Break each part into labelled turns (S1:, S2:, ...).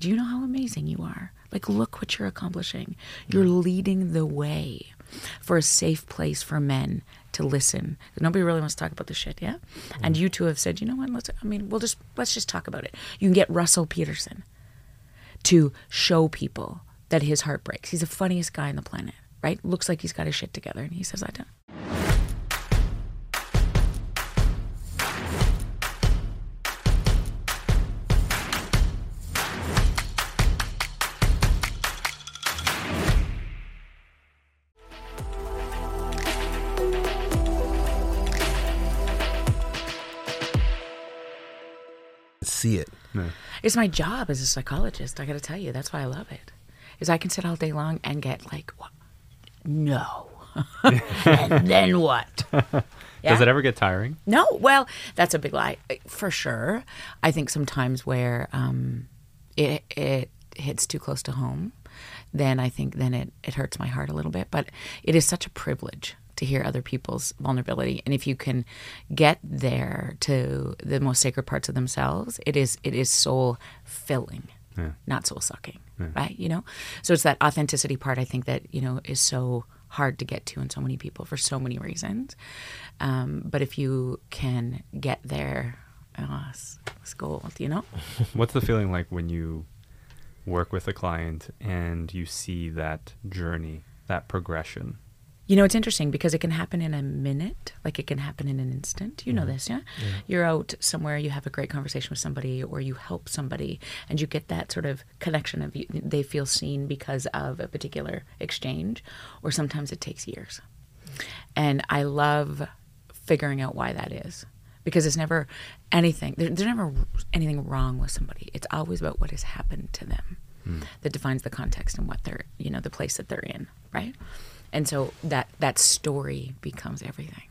S1: do you know how amazing you are? Like, look what you're accomplishing. You're leading the way for a safe place for men to listen. Nobody really wants to talk about this shit, yeah? And you two have said, you know what? Let's. I mean, we'll just let's just talk about it. You can get Russell Peters on to show people that his heart breaks. He's the funniest guy on the planet, right? Looks like he's got his shit together, and he says, I don't. It's my job as a psychologist. I got to tell you, that's why I love it. Is I can sit all day long and get like, what? no, and then what? Yeah?
S2: Does it ever get tiring?
S1: No, well, that's a big lie for sure. I think sometimes where um, it it hits too close to home, then I think then it it hurts my heart a little bit. But it is such a privilege to hear other people's vulnerability, and if you can get there to the most sacred parts of themselves, it is it is soul filling, not soul sucking, right? You know, so it's that authenticity part. I think that you know is so hard to get to in so many people for so many reasons. Um, but if you can get there, oh, it's, it's gold, you know?
S2: What's the feeling like when you work with a client and you see that journey, that progression?
S1: You know, it's interesting because it can happen in a minute, like it can happen in an instant. You know mm-hmm. this, yeah? You're out somewhere, you have a great conversation with somebody, or you help somebody, and you get that sort of connection of you, they feel seen because of a particular exchange, or sometimes it takes years. And I love figuring out why that is because it's never anything, there, there's never anything wrong with somebody. It's always about what has happened to them hmm. that defines the context and what they're, you know, the place that they're in, right? And so that that story becomes everything.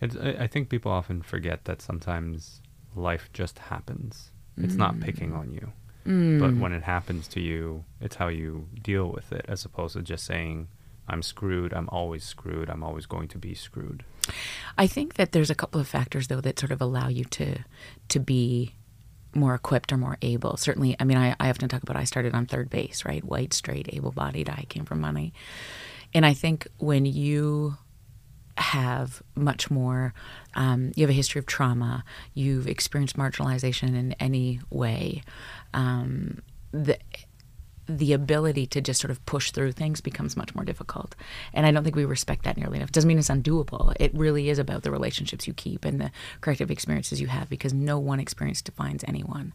S2: It's, I I think people often forget that sometimes life just happens. It's not picking mm. on you. But mm. when it happens to you, it's how you deal with it as opposed to just saying, I'm screwed, I'm always screwed, I'm always going to be screwed.
S1: I think that there's a couple of factors though that sort of allow you to to be more equipped or more able. Certainly, I mean, I, I often talk about I started on third base, right? White, straight, able-bodied. I came from money, and I think when you have much more, um, you have a history of trauma, you've experienced marginalization in any way. Um, the the ability to just sort of push through things becomes much more difficult. And I don't think we respect that nearly enough. It Doesn't mean it's undoable. It really is about the relationships you keep and the corrective experiences you have because no one experience defines anyone.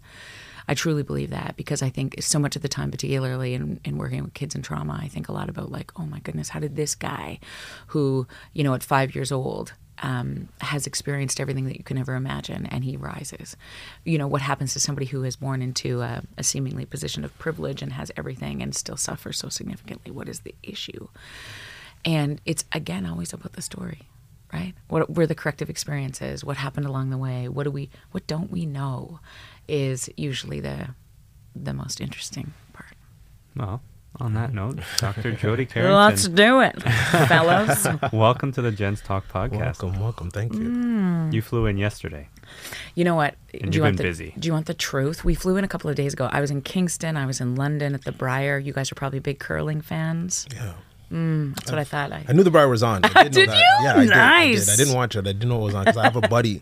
S1: I truly believe that because I think so much of the time, particularly in, in working with kids in trauma, I think a lot about like, oh my goodness, how did this guy who, you know, at five years old, um, has experienced everything that you can ever imagine and he rises. You know, what happens to somebody who is born into a, a seemingly position of privilege and has everything and still suffers so significantly? What is the issue? And it's again always about the story, right? What were the corrective experiences? What happened along the way? What do we what don't we know is usually the the most interesting part.
S2: Well, on that note, Dr. Jody Carrington,
S1: Let's do it, fellows.
S2: welcome to the Gents Talk podcast.
S3: Welcome, welcome. Thank you.
S1: Mm.
S2: You flew in yesterday.
S1: You know what?
S2: And
S1: do you
S2: you've
S1: want
S2: been
S1: the,
S2: busy.
S1: Do you want the truth? We flew in a couple of days ago. I was in Kingston. I was in London at the Brier. You guys are probably big curling fans.
S3: Yeah.
S1: That's what I thought. I,
S3: I knew the bar was on. I did,
S1: Did
S3: know that.
S1: you?
S3: Yeah, I did. I
S1: Nice.
S3: did. I didn't watch it. I didn't know it was on because I have a buddy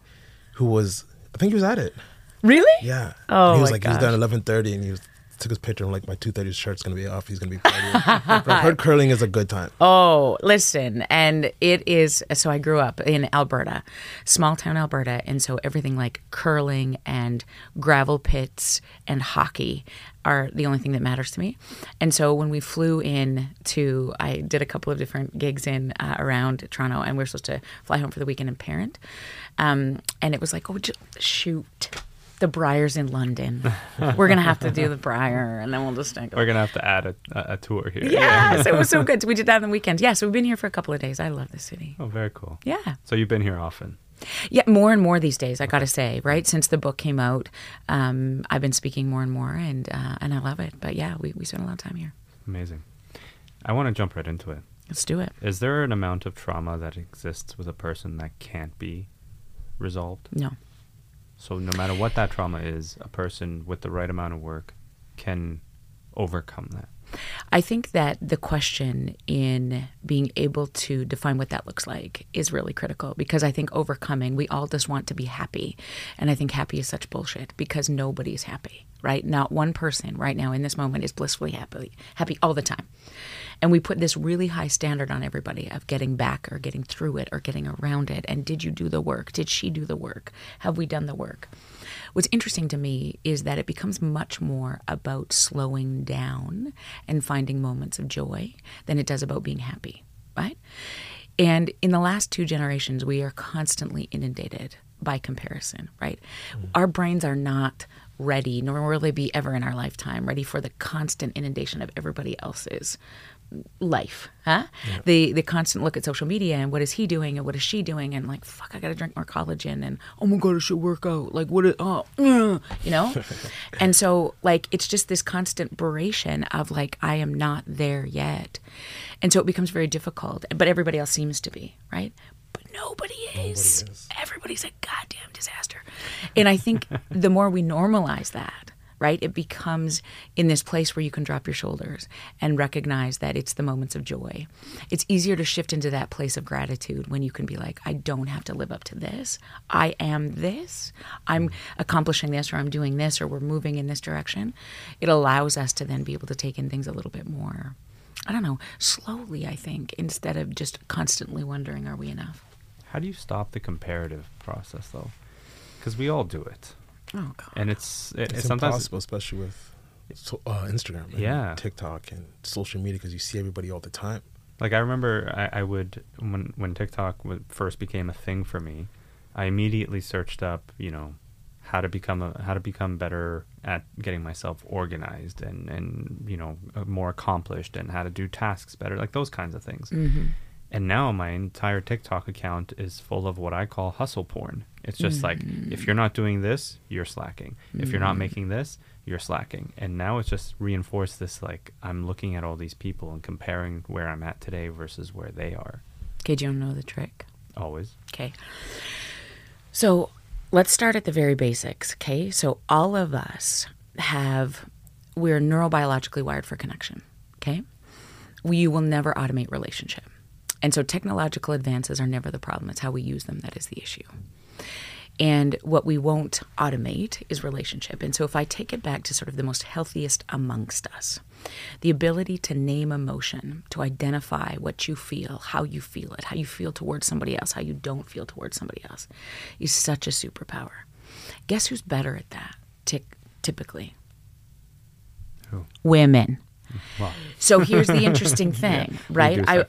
S3: who was. I think he was at it.
S1: Really?
S3: Yeah.
S1: Oh,
S3: And he was
S1: my
S3: like, he was done at eleven thirty, and he was took his picture. I'm like, my two thirty shirt's gonna be off. He's gonna be partying. but I heard curling is a good time.
S1: Oh, listen, and it is. So I grew up in Alberta, small town Alberta, and so everything like curling and gravel pits and hockey are the only thing that matters to me. And so when we flew in to, I did a couple of different gigs in uh, around Toronto, and we are supposed to fly home for the weekend and Parent, um, and it was like, oh, shoot. The Brier's in London. We're gonna have to do the Briar, and then we'll just.
S2: We're going to have to add a, a, a tour here.
S1: Yes, it was so good. We did that on the weekend. Yeah, so we've been here for a couple of days. I love the city.
S2: Oh, very cool.
S1: Yeah.
S2: So you've been here often.
S1: Yeah, more and more these days, I got to say, right? Since the book came out, um, I've been speaking more and more, and uh, and I love it. But yeah, we, we spend a lot of time here.
S2: Amazing. I want to jump right into it.
S1: Let's do it.
S2: Is there an amount of trauma that exists with a person that can't be resolved?
S1: No.
S2: So no matter what that trauma is, a person with the right amount of work can overcome that?
S1: I think that the question in being able to define what that looks like is really critical because I think overcoming, we all just want to be happy. And I think happy is such bullshit because nobody's happy, right? Not one person right now in this moment is blissfully happy, happy all the time. And we put this really high standard on everybody of getting back or getting through it or getting around it. And did you do the work? Did she do the work? Have we done the work? What's interesting to me is that it becomes much more about slowing down and finding moments of joy than it does about being happy, right? And in the last two generations, we are constantly inundated by comparison, right? Mm. Our brains are not ready, nor will they be ever in our lifetime, ready for the constant inundation of everybody else's life, huh? Yeah. The the constant look at social media and what is he doing and what is she doing and like fuck, I got to drink more collagen and oh my god, I should work out. Like what? Is, oh, uh, you know. and so like it's just this constant beration of like I am not there yet, and so it becomes very difficult. But everybody else seems to be right. But nobody is. Nobody is. Everybody's a goddamn disaster. And I think the more we normalize that right? It becomes in this place where you can drop your shoulders and recognize that it's the moments of joy. It's easier to shift into that place of gratitude when you can be like, I don't have to live up to this. I am this. I'm accomplishing this, or I'm doing this, or we're moving in this direction. It allows us to then be able to take in things a little bit more. I don't know, slowly, I think, instead of just constantly wondering, are we enough?
S2: How do you stop the comparative process, though? Because we all do it. Oh God! And it's
S3: it, it's, sometimes impossible, especially with uh, Instagram, and
S2: yeah,
S3: TikTok, and social media, because you see everybody all the time.
S2: Like I remember, I, I would when when TikTok first became a thing for me, I immediately searched up, you know, how to become a how to become better at getting myself organized and and you know uh, more accomplished and how to do tasks better, like those kinds of things. Mm-hmm. And now my entire TikTok account is full of what I call hustle porn. It's just mm. like if you're not doing this, you're slacking. Mm. If you're not mm. making this, you're slacking. And now it's just reinforced this like I'm looking at all these people and comparing where I'm at today versus where they are.
S1: Okay, do you know the trick?
S2: Always.
S1: Okay. So let's start at the very basics. Okay. So all of us have, we're neurobiologically wired for connection. Okay. We will never automate relationship. And so technological advances are never the problem. It's how we use them that is the issue. And what we won't automate is relationship. And so if I take it back to sort of the most healthiest amongst us, the ability to name emotion, to identify what you feel, how you feel it, how you feel towards somebody else, how you don't feel towards somebody else, is such a superpower. Guess who's better at that? typically,
S2: Who?
S1: women. So here's the interesting thing, yeah, right? I,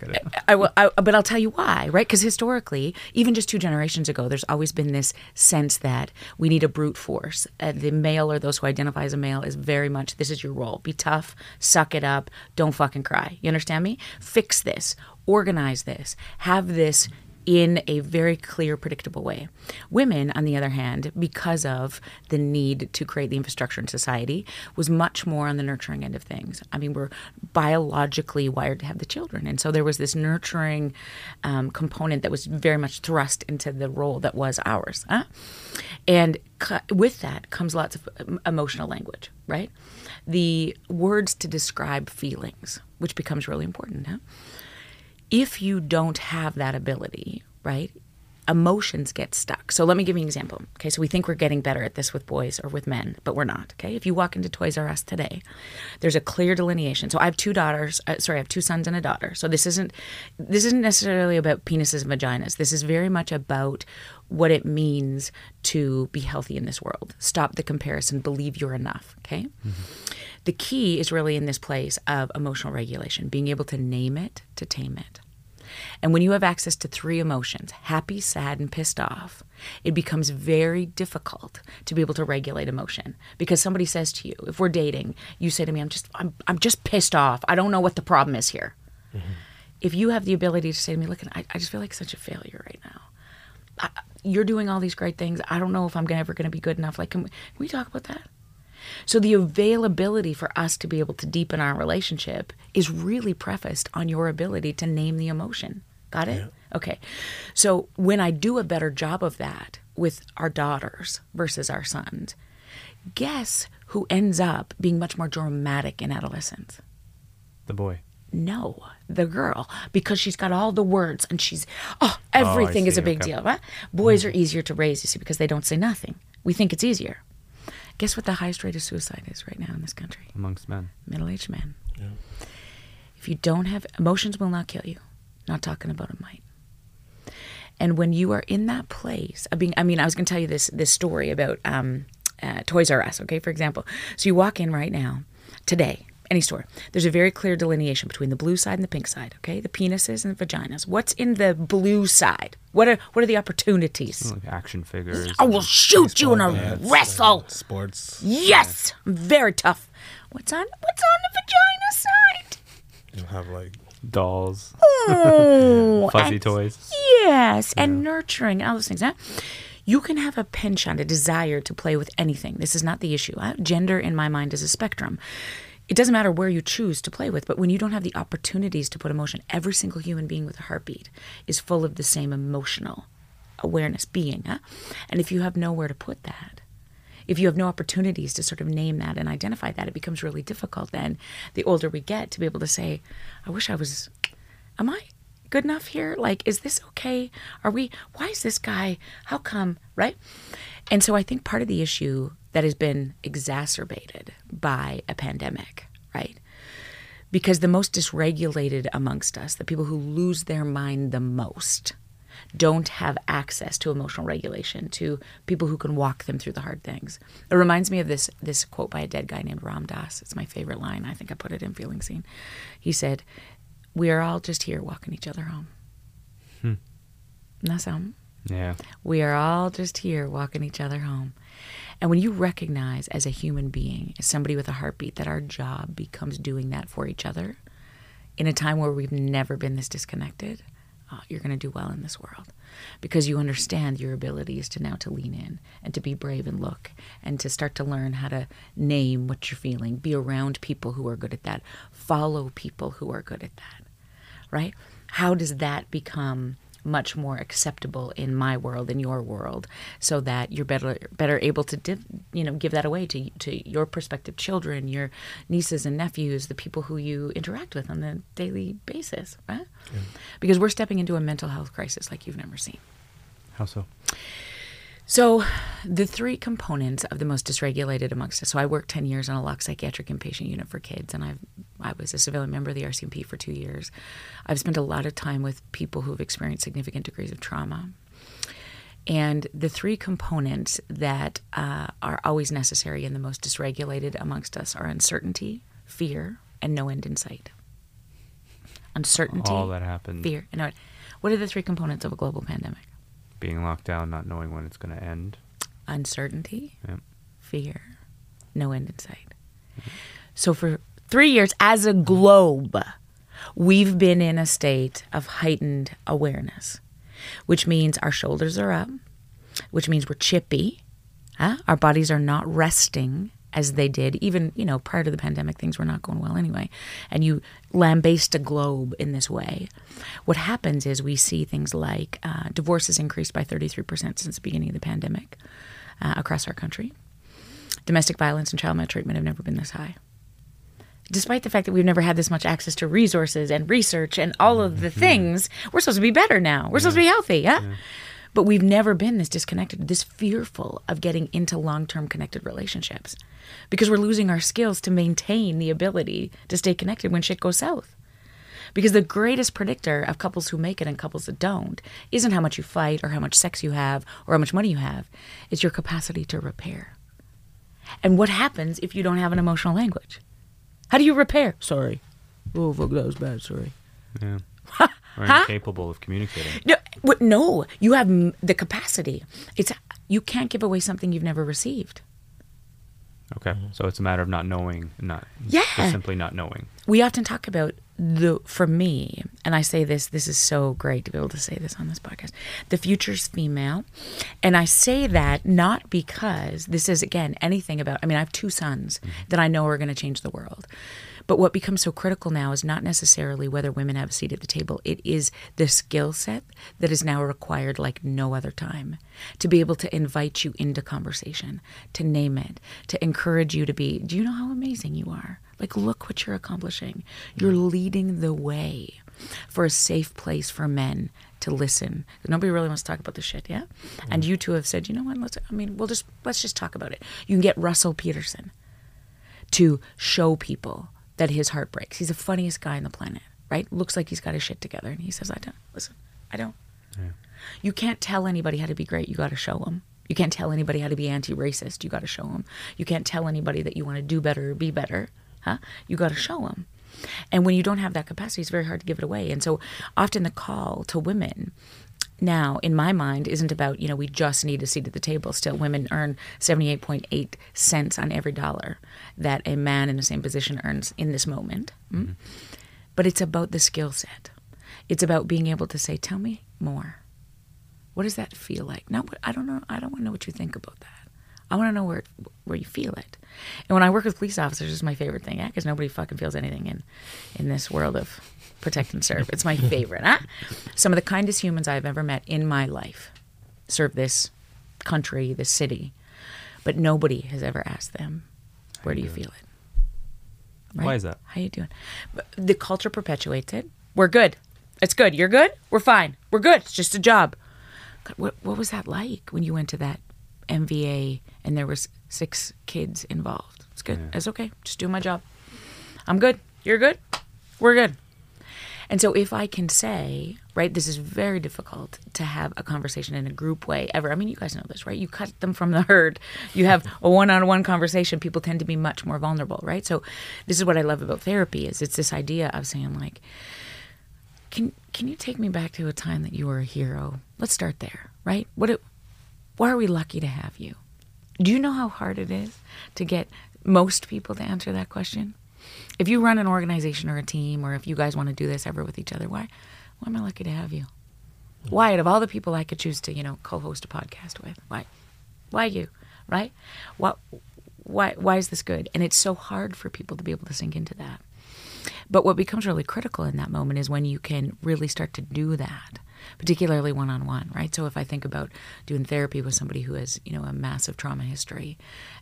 S1: I, I, I, but I'll tell you why, right? Because historically, even just two generations ago, there's always been this sense that we need a brute force. Uh, the male or those who identify as a male is very much this is your role. Be tough, suck it up, don't fucking cry. You understand me? Fix this, organize this, have this in a very clear, predictable way. Women, on the other hand, because of the need to create the infrastructure in society, was much more on the nurturing end of things. I mean, we're biologically wired to have the children. And so there was this nurturing um, component that was very much thrust into the role that was ours. Huh? And with that comes lots of um, emotional language, right? The words to describe feelings, which becomes really important. Huh? If you don't have that ability, right? Emotions get stuck. So let me give you an example. Okay, so we think we're getting better at this with boys or with men, but we're not. Okay, if you walk into Toys R Us today, there's a clear delineation. So I have two daughters. Uh, sorry, I have two sons and a daughter. So this isn't this isn't necessarily about penises and vaginas. This is very much about what it means to be healthy in this world. Stop the comparison. Believe you're enough. Okay. Mm-hmm. The key is really in this place of emotional regulation, being able to name it, to tame it. And when you have access to three emotions, happy, sad, and pissed off, it becomes very difficult to be able to regulate emotion. Because somebody says to you, if we're dating, you say to me, I'm just I'm I'm just pissed off. I don't know what the problem is here. Mm-hmm. If you have the ability to say to me, look, I, I just feel like such a failure right now. I, you're doing all these great things. I don't know if I'm ever going to be good enough. Like, can we, can we talk about that? So the availability for us to be able to deepen our relationship is really prefaced on your ability to name the emotion. Got it? Yeah. Okay. So when I do a better job of that with our daughters versus our sons, guess who ends up being much more dramatic in adolescence?
S2: The boy.
S1: No, the girl, because she's got all the words and she's, oh, oh everything is a big
S2: okay.
S1: deal, right? Boys mm. are easier to raise, you see, because they don't say nothing. We think it's easier. Guess what the highest rate of suicide is right now in this country?
S2: Amongst men.
S1: Middle aged men. Yeah. If you don't have emotions, will not kill you. Not talking about a might. And when you are in that place of being, I mean, I was going to tell you this this story about um, uh, Toys R Us. Okay, for example, so you walk in right now, today, any store. There's a very clear delineation between the blue side and the pink side. Okay, the penises and the vaginas. What's in the blue side? What are what are the opportunities?
S2: Like action figures.
S1: I will shoot you in a
S3: Bats, uh,
S1: wrestle.
S3: sports.
S1: Yes, I'm very tough. What's on What's on the vagina side?
S3: You'll have like
S2: dolls.
S1: Oh,
S2: Fuzzy
S1: and-
S2: toys.
S1: Yes, and nurturing and all those things. Huh? You can have a penchant, a desire to play with anything. This is not the issue. Huh? Gender, in my mind, is a spectrum. It doesn't matter where you choose to play with, but when you don't have the opportunities to put emotion, every single human being with a heartbeat is full of the same emotional awareness being. Huh? And if you have nowhere to put that, if you have no opportunities to sort of name that and identify that, it becomes really difficult then, the older we get, to be able to say, I wish I was, am I good enough here? Like, is this okay? Are we, why is this guy, how come, right? And so I think part of the issue that has been exacerbated by a pandemic, right? Because the most dysregulated amongst us, the people who lose their mind the most, don't have access to emotional regulation, to people who can walk them through the hard things. It reminds me of this this quote by a dead guy named Ram Dass. It's my favorite line. I think I put it in Feeling Seen. He said, "We are all just here walking each other home." Hmm. And that's something.
S2: Yeah.
S1: We are all just here walking each other home. And when you recognize as a human being, as somebody with a heartbeat, that our job becomes doing that for each other in a time where we've never been this disconnected, uh, you're going to do well in this world because you understand your abilities to now to lean in and to be brave and look and to start to learn how to name what you're feeling, be around people who are good at that, follow people who are good at that right? How does that become much more acceptable in my world, in your world, so that you're better better able to div, you know give that away to to your prospective children, your nieces and nephews, the people who you interact with on a daily basis, right? Because we're stepping into a mental health crisis like you've never seen.
S2: How so?
S1: So, the three components of the most dysregulated amongst us. So, I worked ten years on a locked psychiatric inpatient unit for kids, and I've I was a civilian member of the RCMP for two years. I've spent a lot of time with people who've experienced significant degrees of trauma. And the three components that uh, are always necessary and the most dysregulated amongst us are uncertainty, fear, and no end in sight. Uncertainty,
S2: All that happened.
S1: fear, and no. What are the three components of a global pandemic?
S2: Being locked down, not knowing when it's going to end.
S1: uncertainty,
S2: Yep.
S1: fear, no end in sight. So for three years as a globe, we've been in a state of heightened awareness, which means our shoulders are up, which means we're chippy. Huh? Our bodies are not resting as they did. Even you know prior to the pandemic things were not going well anyway. And you lambaste a globe in this way. What happens is we see things like uh, divorces increased by 33% since the beginning of the pandemic uh, across our country. Domestic violence and child maltreatment have never been this high. Despite the fact that we've never had this much access to resources and research and all of the things, we're supposed to be better now. We're supposed to be healthy, yeah? But we've never been this disconnected, this fearful of getting into long term connected relationships because we're losing our skills to maintain the ability to stay connected when shit goes south. Because the greatest predictor of couples who make it and couples that don't isn't how much you fight or how much sex you have or how much money you have, it's your capacity to repair. And what happens if you don't have an emotional language? How do you repair? Sorry. Oh, fuck, that was bad. Sorry.
S2: Yeah. Or
S1: Huh?
S2: incapable of communicating.
S1: No, no, you have the capacity. It's you can't give away something you've never received.
S2: Okay. Mm-hmm. So it's a matter of not knowing, not
S1: Yeah.
S2: just simply not knowing.
S1: We often talk about the for me, and I say this, this is so great to be able to say this on this podcast. The future's female, and I say that not because this is again anything about. I mean, I have two sons mm-hmm. that I know are going to change the world. But what becomes so critical now is not necessarily whether women have a seat at the table. It is the skill set that is now required like no other time to be able to invite you into conversation, to name it, to encourage you to be, do you know how amazing you are? Like, look what you're accomplishing. You're leading the way for a safe place for men to listen. Nobody really wants to talk about this shit, yeah? And you two have said, you know what? Let's. I mean, we'll just let's just talk about it. You can get Russell Peters on to show people that his heart breaks. He's the funniest guy on the planet, right? Looks like he's got his shit together, and he says, "I don't listen. I don't." You can't tell anybody how to be great. You got to show them. You can't tell anybody how to be anti-racist. You got to show them. You can't tell anybody that you want to do better or be better, huh? You got to show them. And when you don't have that capacity, it's very hard to give it away. And so often the call to women now, in my mind, isn't about, you know, we just need a seat at the table. Still, women earn 78.8 cents on every dollar that a man in the same position earns in this moment. Mm? But it's about the skill set. It's about being able to say, tell me more. What does that feel like? No, I don't know. I don't want to know what you think about that. I want to know where where you feel it. And when I work with police officers, it's my favorite thing, yeah, because nobody fucking feels anything in in this world of protect and serve. It's my favorite. Huh? Some of the kindest humans I've ever met in my life serve this country, this city, but nobody has ever asked them, "Where do you feel it?"
S2: Why is that?
S1: How you doing? The culture perpetuates it. We're good. It's good. You're good. We're fine. We're good. It's just a job. God, what what was that like when you went to that MVA and there was six kids involved? It's good.
S2: Yeah.
S1: It's okay. Just do my job. I'm good. You're good. We're good. And so if I can say, right, this is very difficult to have a conversation in a group way ever. I mean, you guys know this, right? You cut them from the herd. You have a one-on-one conversation. People tend to be much more vulnerable, right? So this is what I love about therapy is it's this idea of saying like, can can you take me back to a time that you were a hero? Let's start there, right? What it, why are we lucky to have you? Do you know how hard it is to get most people to answer that question? If you run an organization or a team, or if you guys want to do this ever with each other, why why am I lucky to have you? Why, out of all the people I could choose to, you know, co-host a podcast with, why, why you, right? What, why, why is this good? And it's so hard for people to be able to sink into that. But what becomes really critical in that moment is when you can really start to do that, particularly one on one, right? So if I think about doing therapy with somebody who has, you know, a massive trauma history,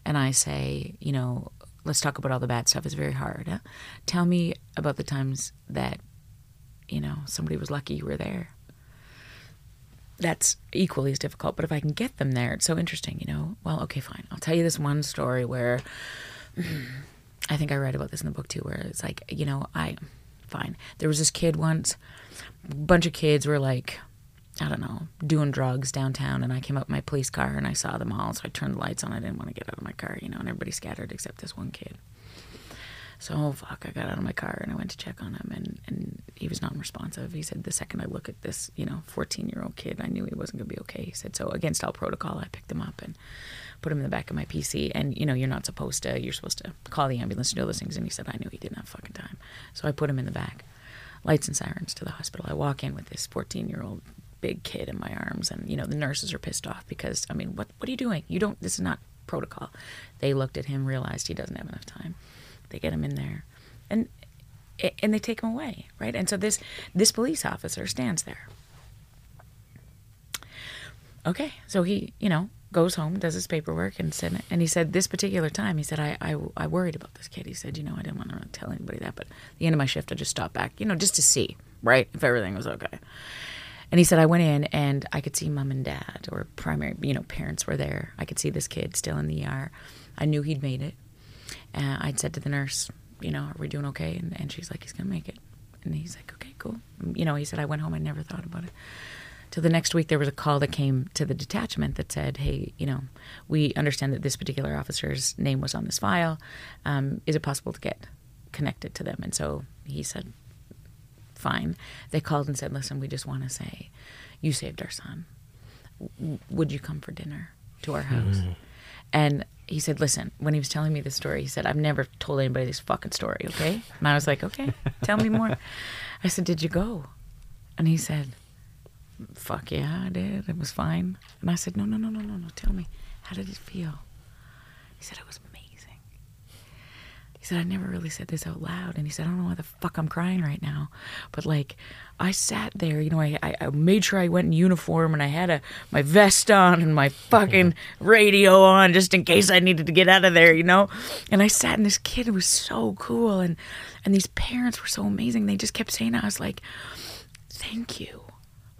S1: and I say, you know, let's talk about all the bad stuff, it's very hard. Huh? Tell me about the times that, you know, somebody was lucky you were there. That's equally as difficult. But if I can get them there, it's so interesting, you know. Well, okay, fine. I'll tell you this one story where I think I read about this in the book too, where it's like, you know, I, fine. There was this kid once, a bunch of kids were like, I don't know, doing drugs downtown, and I came up in my police car and I saw them all, so I turned the lights on. I didn't want to get out of my car, you know, and everybody scattered except this one kid. So, oh fuck, I got out of my car and I went to check on him, and, and he was non-responsive. He said, the second I look at this, you know, 14-year-old kid, I knew he wasn't going to be okay. He said, so against all protocol, I picked him up and put him in the back of my PC. And, you know, you're not supposed to, you're supposed to call the ambulance and do all those things. And he said, I knew he didn't have fucking time. So I put him in the back. Lights and sirens to the hospital. I walk in with this 14-year-old big kid in my arms and, you know, the nurses are pissed off because, I mean, what, what are you doing? You don't, this is not protocol. They looked at him, realized he doesn't have enough time. They get him in there and and they take him away, right? And so this this police officer stands there. Okay, so he, you know, goes home, does his paperwork, and said, and he said this particular time, he said, I, I, I worried about this kid. He said, you know, I didn't want to tell anybody that, but the end of my shift, I just stopped back, you know, just to see, right, if everything was okay. And he said, I went in and I could see mom and dad or primary, you know, parents were there. I could see this kid still in the ER. I knew he'd made it. And I'd said to the nurse, you know, are we doing okay? And, and she's like, he's going to make it. And he's like, okay, cool. You know, he said, I went home, I never thought about it. Till the next week, there was a call that came to the detachment that said, hey, you know, we understand that this particular officer's name was on this file. Um, is it possible to get connected to them? And so he said, fine. They called and said, listen, we just want to say, you saved our son. W- Would you come for dinner to our house? Hmm. And he said, "Listen." When he was telling me the story, he said, "I've never told anybody this fucking story." Okay, and I was like, "Okay, tell me more." I said, "Did you go?" And he said, "Fuck yeah, I did. It was fine." And I said, "No, no, no, no, no, no. Tell me, how did it feel?" He said, "It was amazing." He said, I never really said this out loud. And he said, I don't know why the fuck I'm crying right now. But like, I sat there, you know, I, I, made sure I went in uniform and I had a my vest on and my fucking radio on just in case I needed to get out of there, you know? And I sat and this kid was so cool and and these parents were so amazing. They just kept saying I was like, Thank you.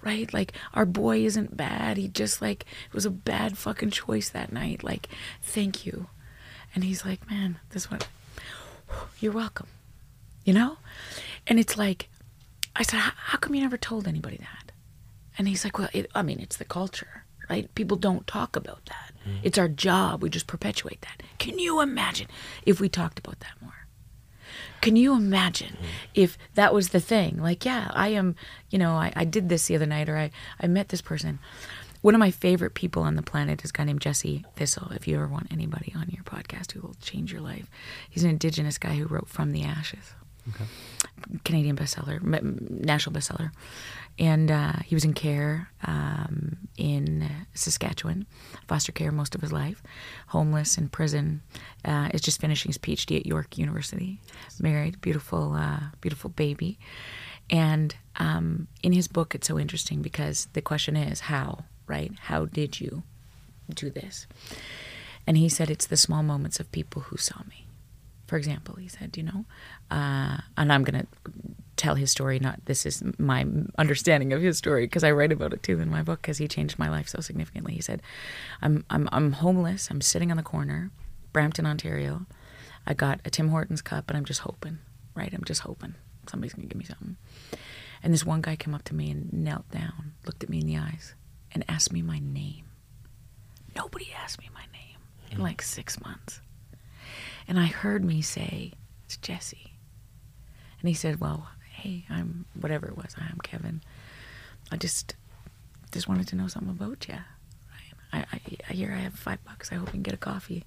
S1: Right? Like our boy isn't bad. He just like it was a bad fucking choice that night. Like, thank you. And he's like, Man, this is what you're welcome. You know? And it's like, I said, how, come you never told anybody that? And he's like, well, it, I mean, it's the culture, right? People don't talk about that. Mm-hmm. It's our job. We just perpetuate that. Can you imagine if we talked about that more? Can you imagine mm-hmm. if that was the thing? Like, yeah, I am, you know, I, I did this the other night or I, I met this person. One of my favorite people on the planet is a guy named Jesse Thistle. If you ever want anybody on your podcast who will change your life, he's an Indigenous guy who wrote From the Ashes, Canadian bestseller, national bestseller, and uh, he was in care um, in Saskatchewan, foster care most of his life, homeless in prison. Uh, is just finishing his PhD at York University, married, beautiful, uh, beautiful baby. And um, in his book, it's so interesting because the question is how, right? How did you do this? And he said, it's the small moments of people who saw me. For example, he said, you know, uh, and I'm going to tell his story, not this is my understanding of his story because I write about it too in my book because he changed my life so significantly. He said, I'm, I'm, I'm homeless. I'm sitting on the corner, Brampton, Ontario. I got a Tim Hortons cup and I'm just hoping, right? I'm just hoping somebody's going to give me something. And this one guy came up to me and knelt down, looked at me in the eyes, and asked me my name. Nobody asked me my name in like six months. And I heard me say, It's Jesse. And he said, Well, hey, I'm whatever it was. I'm Kevin. I just just wanted to know something about you. I, I, I I have five bucks. I hope you can get a coffee.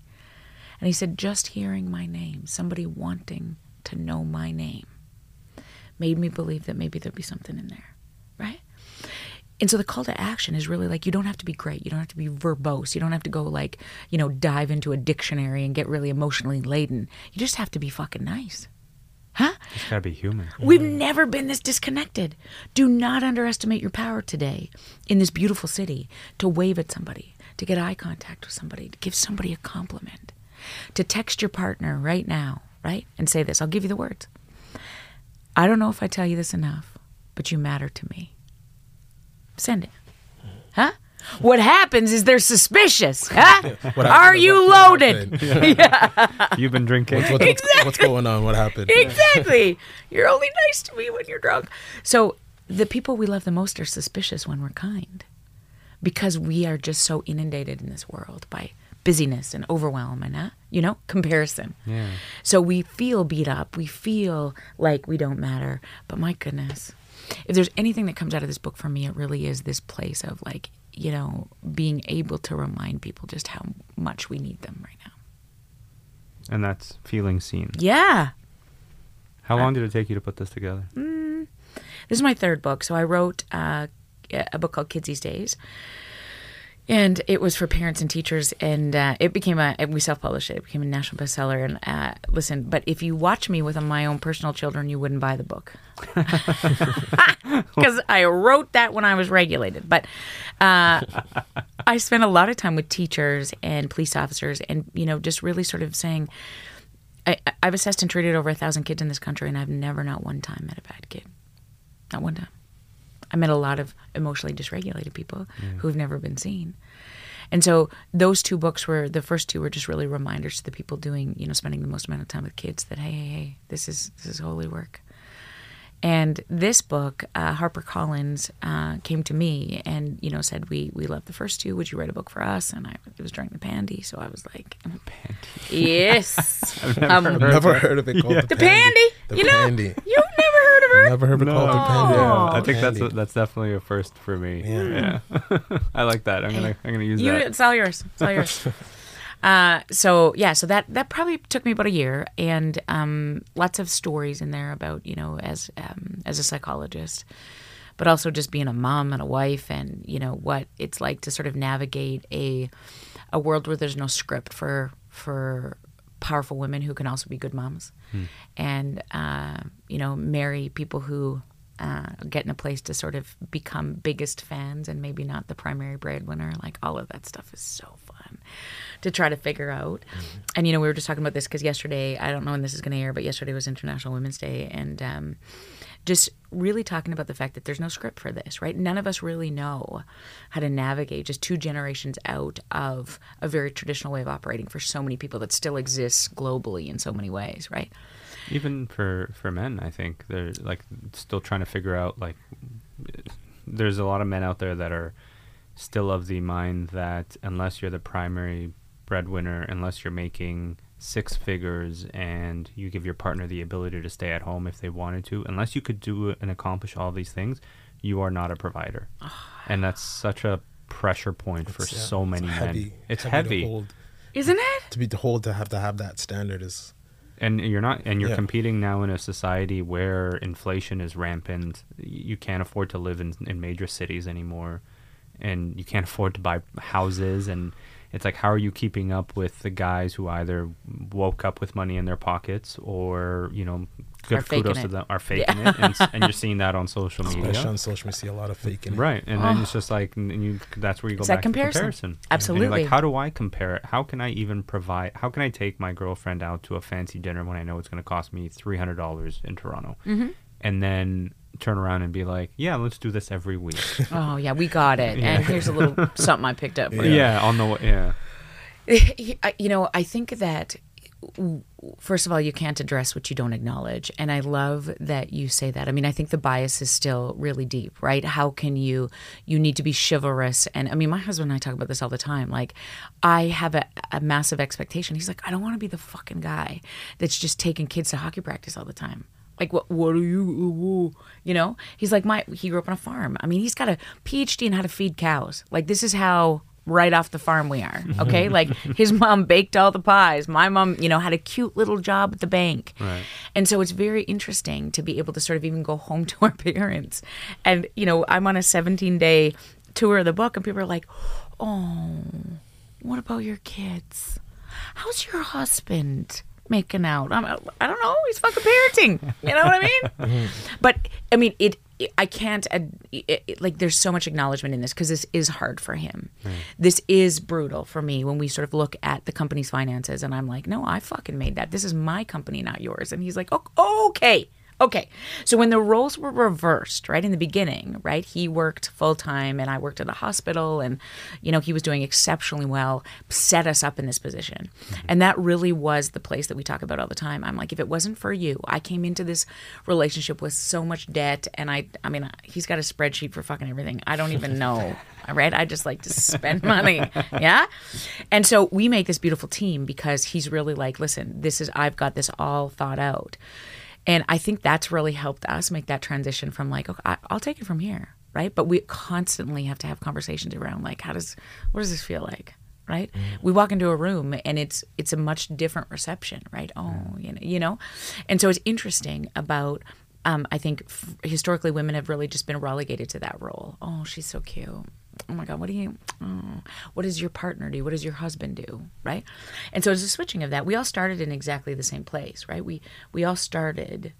S1: And he said, just hearing my name, somebody wanting to know my name, made me believe that maybe there'd be something in there? And so the call to action is really like you don't have to be great. You don't have to be verbose. You don't have to go like, you know, dive into a dictionary and get really emotionally laden. You just have to be fucking nice. Huh?
S2: It's gotta be human.
S1: We've mm-hmm. never been this disconnected. Do not underestimate your power today in this beautiful city to wave at somebody, to get eye contact with somebody, to give somebody a compliment, to text your partner right now, right? And say this. I'll give you the words. I don't know if I tell you this enough, but you matter to me. Send it. Huh? What happens is they're suspicious. Huh?
S3: What
S1: Are you
S3: What- what
S1: loaded?
S3: happened?
S2: You've been drinking.
S3: What's, what's, what's going on? What happened?
S1: exactly. You're only nice to me when you're drunk. So the people we love the most are suspicious when we're kind because we are just so inundated in this world by busyness and overwhelm and uh, you know comparison
S2: Yeah.
S1: so we feel beat up we feel like we don't matter but my goodness if there's anything that comes out of this book for me it really is this place of like you know being able to remind people just how much we need them right now
S2: And that's feeling seen.
S1: yeah
S2: How long did it take you to put this together?
S1: This is my third book. So I wrote uh, a book called Kids These Days. And it was for parents and teachers, and uh, it became a. We self-published it. It became a national bestseller. And uh, listen, but if you watch me with my own personal children, you wouldn't buy the book because I wrote that when I was regulated. But uh, I spent a lot of time with teachers and police officers, and you know, just really sort of saying, I, I've assessed and treated over a thousand kids in this country, and I've never, not one time, met a bad kid. Not one time. I met a lot of emotionally dysregulated people who've never been seen. And so those two books were the first two were just really reminders to the people doing, you know, spending the most amount of time with kids that hey, hey, hey, this is this is holy work. And this book, uh, Harper Collins uh, came to me and you know said, "We we love the first two. Would you write a book for us?" And I it was during the pandy, so I was like, "Yes, Um,
S3: Never heard of it called the,
S1: the pandy.
S3: The
S1: you know,
S3: pandy.
S1: You've never heard of her?
S3: Never heard of it called the.
S2: Yeah,
S1: Oh.
S2: I think that's
S3: Pandy.
S2: that's definitely a first for me.
S3: Yeah.
S2: Yeah, I like that. I'm gonna I'm gonna use
S1: You,
S2: that.
S1: it's all yours. It's all yours. Uh, so yeah, so that that probably took me about a year, and um, lots of stories in there about you know as um, as a psychologist, but also just being a mom and a wife, and you know what it's like to sort of navigate a a world where there's no script for for powerful women who can also be good moms, and uh, you know marry people who. Uh, get in a place to sort of become biggest fans and maybe not the primary breadwinner. Like all of that stuff is so fun to try to figure out. And you know, we were just talking about this because yesterday, I don't know when this is going to air, but yesterday was International Women's Day, and um, just really talking about the fact that there's no script for this, right? None of us really know how to navigate just two generations out of a very traditional way of operating for so many people that still exists globally in so many ways, right?
S2: even for for men i think they're like still trying to figure out like there's a lot of men out there that are still of the mind that unless you're the primary breadwinner unless you're making six figures and you give your partner the ability to stay at home if they wanted to unless you could do and accomplish all these things you are not a provider ah. and that's such a pressure point for
S3: yeah,
S2: so many
S3: it's
S2: men
S3: heavy.
S2: it's
S3: to
S2: heavy
S3: hold.
S1: Isn't it?
S3: To be told to have to have that standard is
S2: and you're not and you're
S3: Yeah.
S2: competing now in a society where inflation is rampant you can't afford to live in, in major cities anymore and you can't afford to buy houses and it's like how are you keeping up with the guys who either woke up with money in their pockets or you know good
S1: Are faking
S2: kudos to
S1: it.
S2: them are faking it and, and you're seeing that on social media especially
S3: on social media. We see a lot of faking.
S2: Right, and then it's just like, and you, that's where you go
S1: It's
S2: back
S1: that comparison.
S2: to comparison. And
S1: Absolutely.
S2: like, how do I compare it? How can I even provide? How can I take my girlfriend out to a fancy dinner when I know it's going to cost me three hundred dollars in Toronto,
S1: Mm-hmm.
S2: and then turn around and be like, yeah, let's do this every week.
S1: Oh yeah, we got it. And here's a little something I picked up for you.
S2: yeah. on the yeah.
S1: You know, I think that first of all, you can't address what you don't acknowledge, and I love that you say that. I mean, I think the bias is still really deep, right? How can you? You need to be chivalrous, and I mean, my husband and I talk about this all the time. Like, I have a, a massive expectation. He's like, I don't want to be the fucking guy that's just taking kids to hockey practice all the time. Like what? What are you? ooh, ooh," You know? He's like my. He grew up on a farm. I mean, he's got a PhD in how to feed cows. Like this is how right off the farm we are. Okay, like his mom baked all the pies. My mom, you know, had a cute little job at the bank.
S2: Right.
S1: And so it's very interesting to be able to sort of even go home to our parents. And you know, I'm on a 17 day tour of the book, and people are like, "Oh, what about your kids? How's your husband making out? I'm, I don't know. He's fucking parenting. You know what I mean? Mm-hmm. but I mean, it. it- I can't. It, it, like, there's so much acknowledgement in this because this is hard for him. Mm. This is brutal for me when we sort of look at the company's finances, and I'm like, no, I fucking made that. This is my company, not yours. And he's like, oh, okay. Okay. So when the roles were reversed, right, in the beginning, right, he worked full time and I worked at a hospital and, you know, he was doing exceptionally well, set us up in this position. Mm-hmm. And that really was the place that we talk about all the time. I'm like, if it wasn't for you, I came into this relationship with so much debt and I, I mean, he's got a spreadsheet for fucking everything. I don't even know. Right? I just like to spend money. Yeah. And so we make this beautiful team because he's really like, listen, this is, I've got this all thought out. And I think that's really helped us make that transition from like, okay, I'll take it from here, right? But we constantly have to have conversations around like, how does, what does this feel like, right? We walk into a room and it's it's a much different reception, right? Oh, you know, you know, and so it's interesting about. Um, I think f- historically women have really just been relegated to that role. Oh, she's so cute. Oh my God, what do you? Oh, what does your partner do? What does your husband do? Right? And so it's a switching of that. We all started in exactly the same place, right? We we all started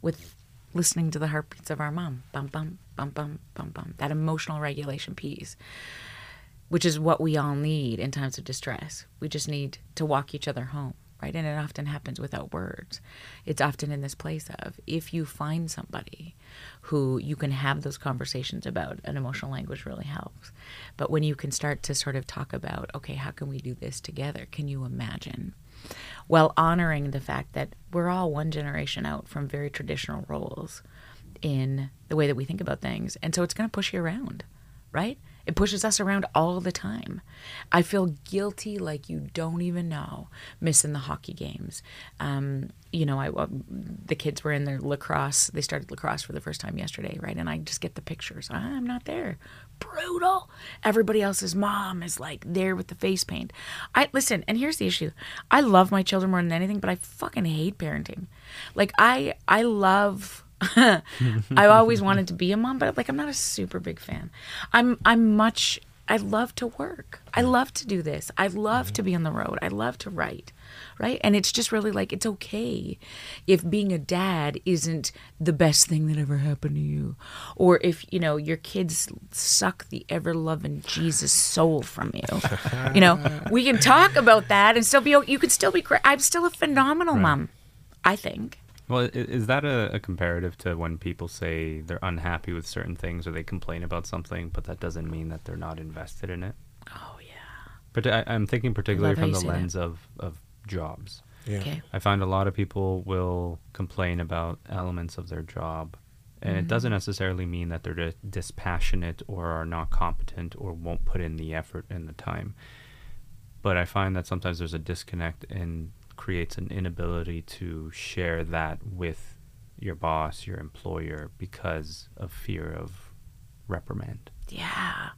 S1: with listening to the heartbeats of our mom. Bum bum bum bum bum bum. That emotional regulation piece, which is what we all need in times of distress. We just need to walk each other home, right? And it often happens without words. It's often in this place of if you find somebody who you can have those conversations about, an emotional language really helps. But when you can start to sort of talk about, okay, how can we do this together? Can you imagine? While honoring the fact that we're all one generation out from very traditional roles in the way that we think about things. And so it's going to push you around, right? It pushes us around all the time. I feel guilty like you don't even know, missing the hockey games. Um, you know, I uh, the kids were in their lacrosse. They started lacrosse for the first time yesterday, right? And I just get the pictures. I'm not there. Brutal. Everybody else's mom is like there with the face paint. I listen, and here's the issue. I love my children more than anything, but I fucking hate parenting. Like I I love I always wanted to be a mom, but like I'm not a super big fan. I'm I'm much I love to work. I love to do this. I love to be on the road. I love to write. Right? And it's just really like it's okay if being a dad isn't the best thing that ever happened to you or if, you know, your kids suck the ever-loving Jesus soul from you. you know, we can talk about that and still be you could still be I'm still a phenomenal mom. I think.
S2: Well, is that a, a comparative to when people say they're unhappy with certain things or they complain about something, but that doesn't mean that they're not invested in it?
S1: Oh yeah.
S2: But I, I'm thinking particularly from the
S1: say that.
S2: lens of, of jobs.
S3: Yeah.
S1: Okay.
S2: I find a lot of people will complain about elements of their job, and it doesn't mm-hmm. necessarily mean that they're di- dispassionate or are not competent or won't put in the effort and the time. But I find that sometimes there's a disconnect and creates an inability to share that with your boss, your employer, because of fear of reprimand.
S1: Yeah.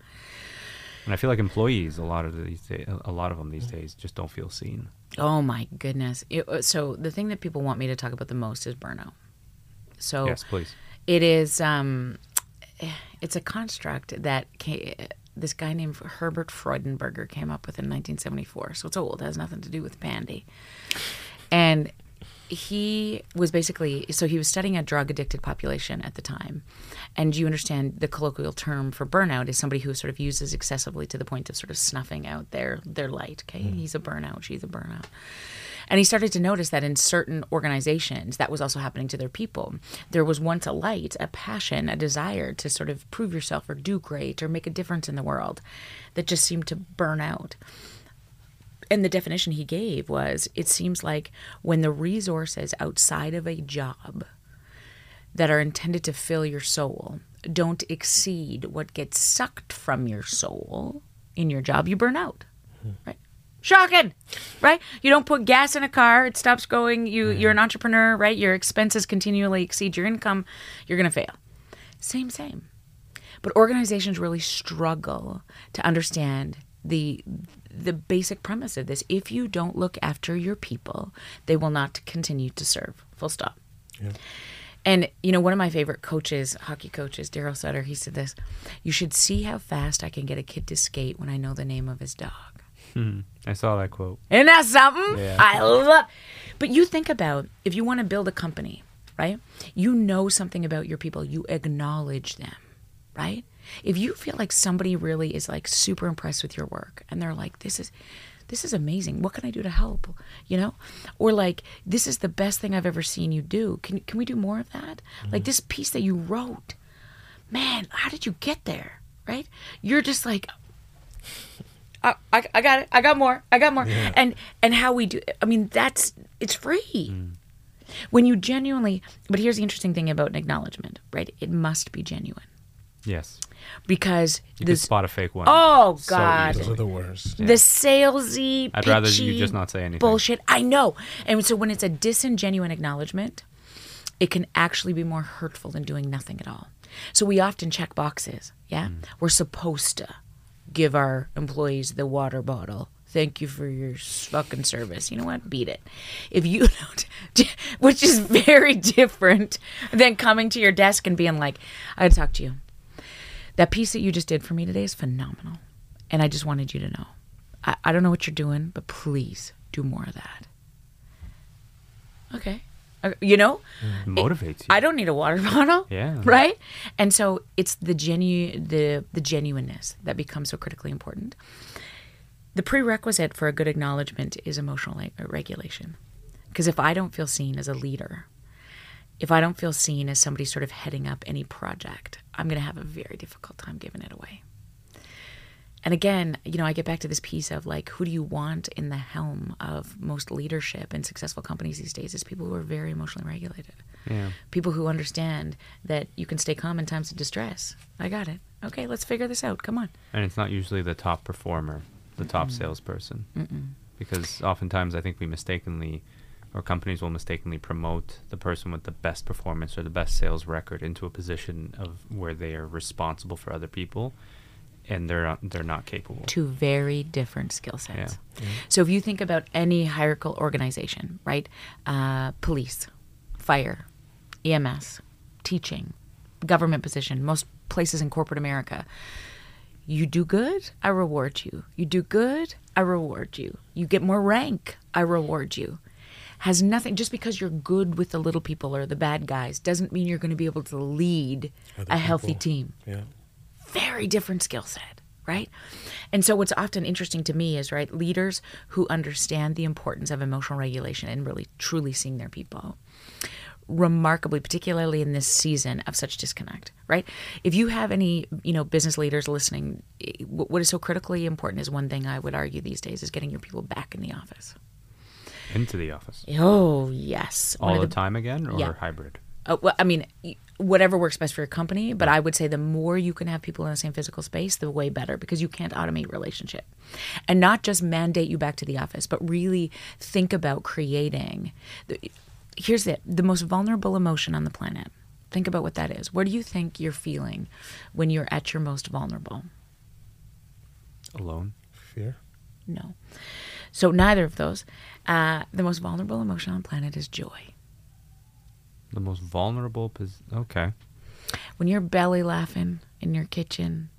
S2: And I feel like employees, a lot of these, days, a lot of them these days, just don't feel seen.
S1: Oh my goodness. It, uh, so the thing that people want me to talk about the most is burnout. So
S2: Yes, please.
S1: it is um it's a construct that this guy named Herbert Freudenberger came up with in 1974. So it's old, it has nothing to do with Pandy. And he was basically so he was studying a drug addicted population at the time. And you understand the colloquial term for burnout is somebody who sort of uses excessively to the point of sort of snuffing out their their light. Okay, hmm. he's a burnout, she's a burnout. And he started to notice that in certain organizations, that was also happening to their people. There was once a light, a passion, a desire to sort of prove yourself or do great or make a difference in the world that just seemed to burn out. And the definition he gave was it seems like when the resources outside of a job that are intended to fill your soul don't exceed what gets sucked from your soul in your job, you burn out. Hmm. Right? Shocking, right? You don't put gas in a car; it stops going. You mm-hmm. you're an entrepreneur, right? Your expenses continually exceed your income. You're gonna fail. Same, same. But organizations really struggle to understand the the basic premise of this. If you don't look after your people, they will not continue to serve. Full stop. And you know, one of my favorite coaches, hockey coaches, Darryl Sutter, he said this: "You should see how fast I can get a kid to skate when I know the name of his dog." Hmm.
S2: I saw that quote.
S1: Isn't that something?
S2: Yeah.
S1: I love. But you think about if you want to build a company, right? You know something about your people. You acknowledge them, right? If you feel like somebody really is like super impressed with your work, and they're like, "This is." This is amazing. What can I do to help? You know, or like this is the best thing I've ever seen you do. Can can we do more of that? Mm. Like this piece that you wrote, man. How did you get there? Right? You're just like, I, I, I got it. I got more. I got more. And and how we do. I mean, that's it's free. When you genuinely. But here's the interesting thing about an acknowledgement, right? It must be genuine
S2: Yes.
S1: because
S2: You can
S1: this.
S2: spot a fake one.
S1: Oh
S2: so
S1: God.
S3: Those are the worst.
S1: The salesy,
S2: I'd rather you just not say anything.
S1: Bullshit. I know. And so when it's a disingenuine acknowledgement, it can actually be more hurtful than doing nothing at all. So we often check boxes. Yeah,
S2: Mm.
S1: we're supposed to give our employees the water bottle. Thank you for your fucking service. You know what? Beat it. If you don't, which is very different than coming to your desk and being like, I gotta talk to you. That piece that you just did for me today is phenomenal. And I just wanted you to know. I, I don't know what you're doing, but please do more of that. Okay. Uh, You know,
S2: motivates you.
S1: I don't need a water bottle.
S2: Yeah.
S1: Right? And so it's the genu the the genuineness that becomes so critically important. The prerequisite for a good acknowledgement is emotional like, regulation. Because if I don't feel seen as a leader, if I don't feel seen as somebody sort of heading up any project, I'm going to have a very difficult time giving it away. And again, you know, I get back to this piece of like, who do you want in the helm of most leadership in successful companies these days? Is people who are very emotionally regulated.
S2: Yeah.
S1: People who understand that you can stay calm in times of distress. I got it. Okay, let's figure this out. Come on.
S2: And it's not usually the top performer, the top salesperson. Because oftentimes I think we mistakenly, or companies will mistakenly promote the person with the best performance or the best sales record into a position of where they are responsible for other people, and they're not, they're not capable.
S1: Two very different skill sets.
S2: Yeah.
S1: So if you think about any hierarchical organization, right? Uh, police, fire, EMS, teaching, government position, most places in corporate America. You do good, I reward you. You do good, I reward you. You get more rank, I reward you. Has nothing, just because you're good with the little people or the bad guys doesn't mean you're going to be able to lead
S3: Other
S1: a healthy team
S3: Yeah.
S1: Very different skill set, right? And so what's often interesting to me is right leaders who understand the importance of emotional regulation and really truly seeing their people remarkably particularly in this season of such disconnect right if you have any you know business leaders listening eh, what is so critically important is one thing i would argue these days is getting your people back in the office
S2: Into the office.
S1: oh yes
S2: All
S1: of
S2: the time again, or
S1: Yeah.
S2: hybrid?
S1: uh, well, I mean, whatever works best for your company. But I would say the more you can have people in the same physical space, the way better because you can't automate relationship, and not just mandate you back to the office, but really think about creating. The, here's it: the most vulnerable emotion on the planet. Think about what that is. What do you think you're feeling when you're at your most vulnerable?
S2: Alone?
S3: Fear.
S1: No. So neither of those. Uh, the most vulnerable emotion on the planet is joy.
S2: The most vulnerable pos- Okay.
S1: when you're belly laughing in your kitchen,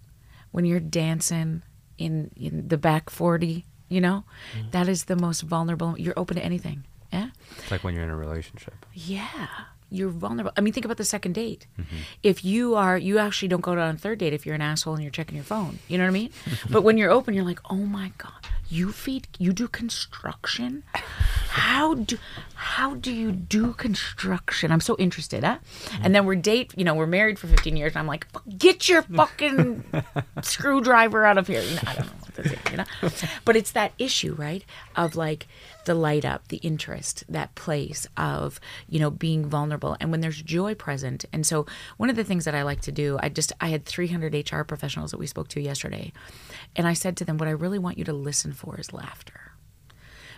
S1: when you're dancing in, in the back 40, you know, mm-hmm. that is the most vulnerable. You're open to anything. Yeah.
S2: It's like when you're in a relationship.
S1: Yeah. You're vulnerable. I mean, think about the second date. Mm-hmm. If you are, you actually don't go out on a third date if you're an asshole and you're checking your phone. You know what I mean? but when you're open, you're like, oh my God, you feed, you do construction? How do, how do you do construction? I'm so interested, huh? And then we're date, you know, we're married for 15 years and I'm like, get your fucking screwdriver out of here. You know, I don't know to do, you know? But it's that issue, right? Of like the light up, the interest, that place of, you know, being vulnerable and when there's joy present. And so one of the things that I like to do, I just I had 300 HR professionals that we spoke to yesterday. And I said to them, what I really want you to listen for is laughter.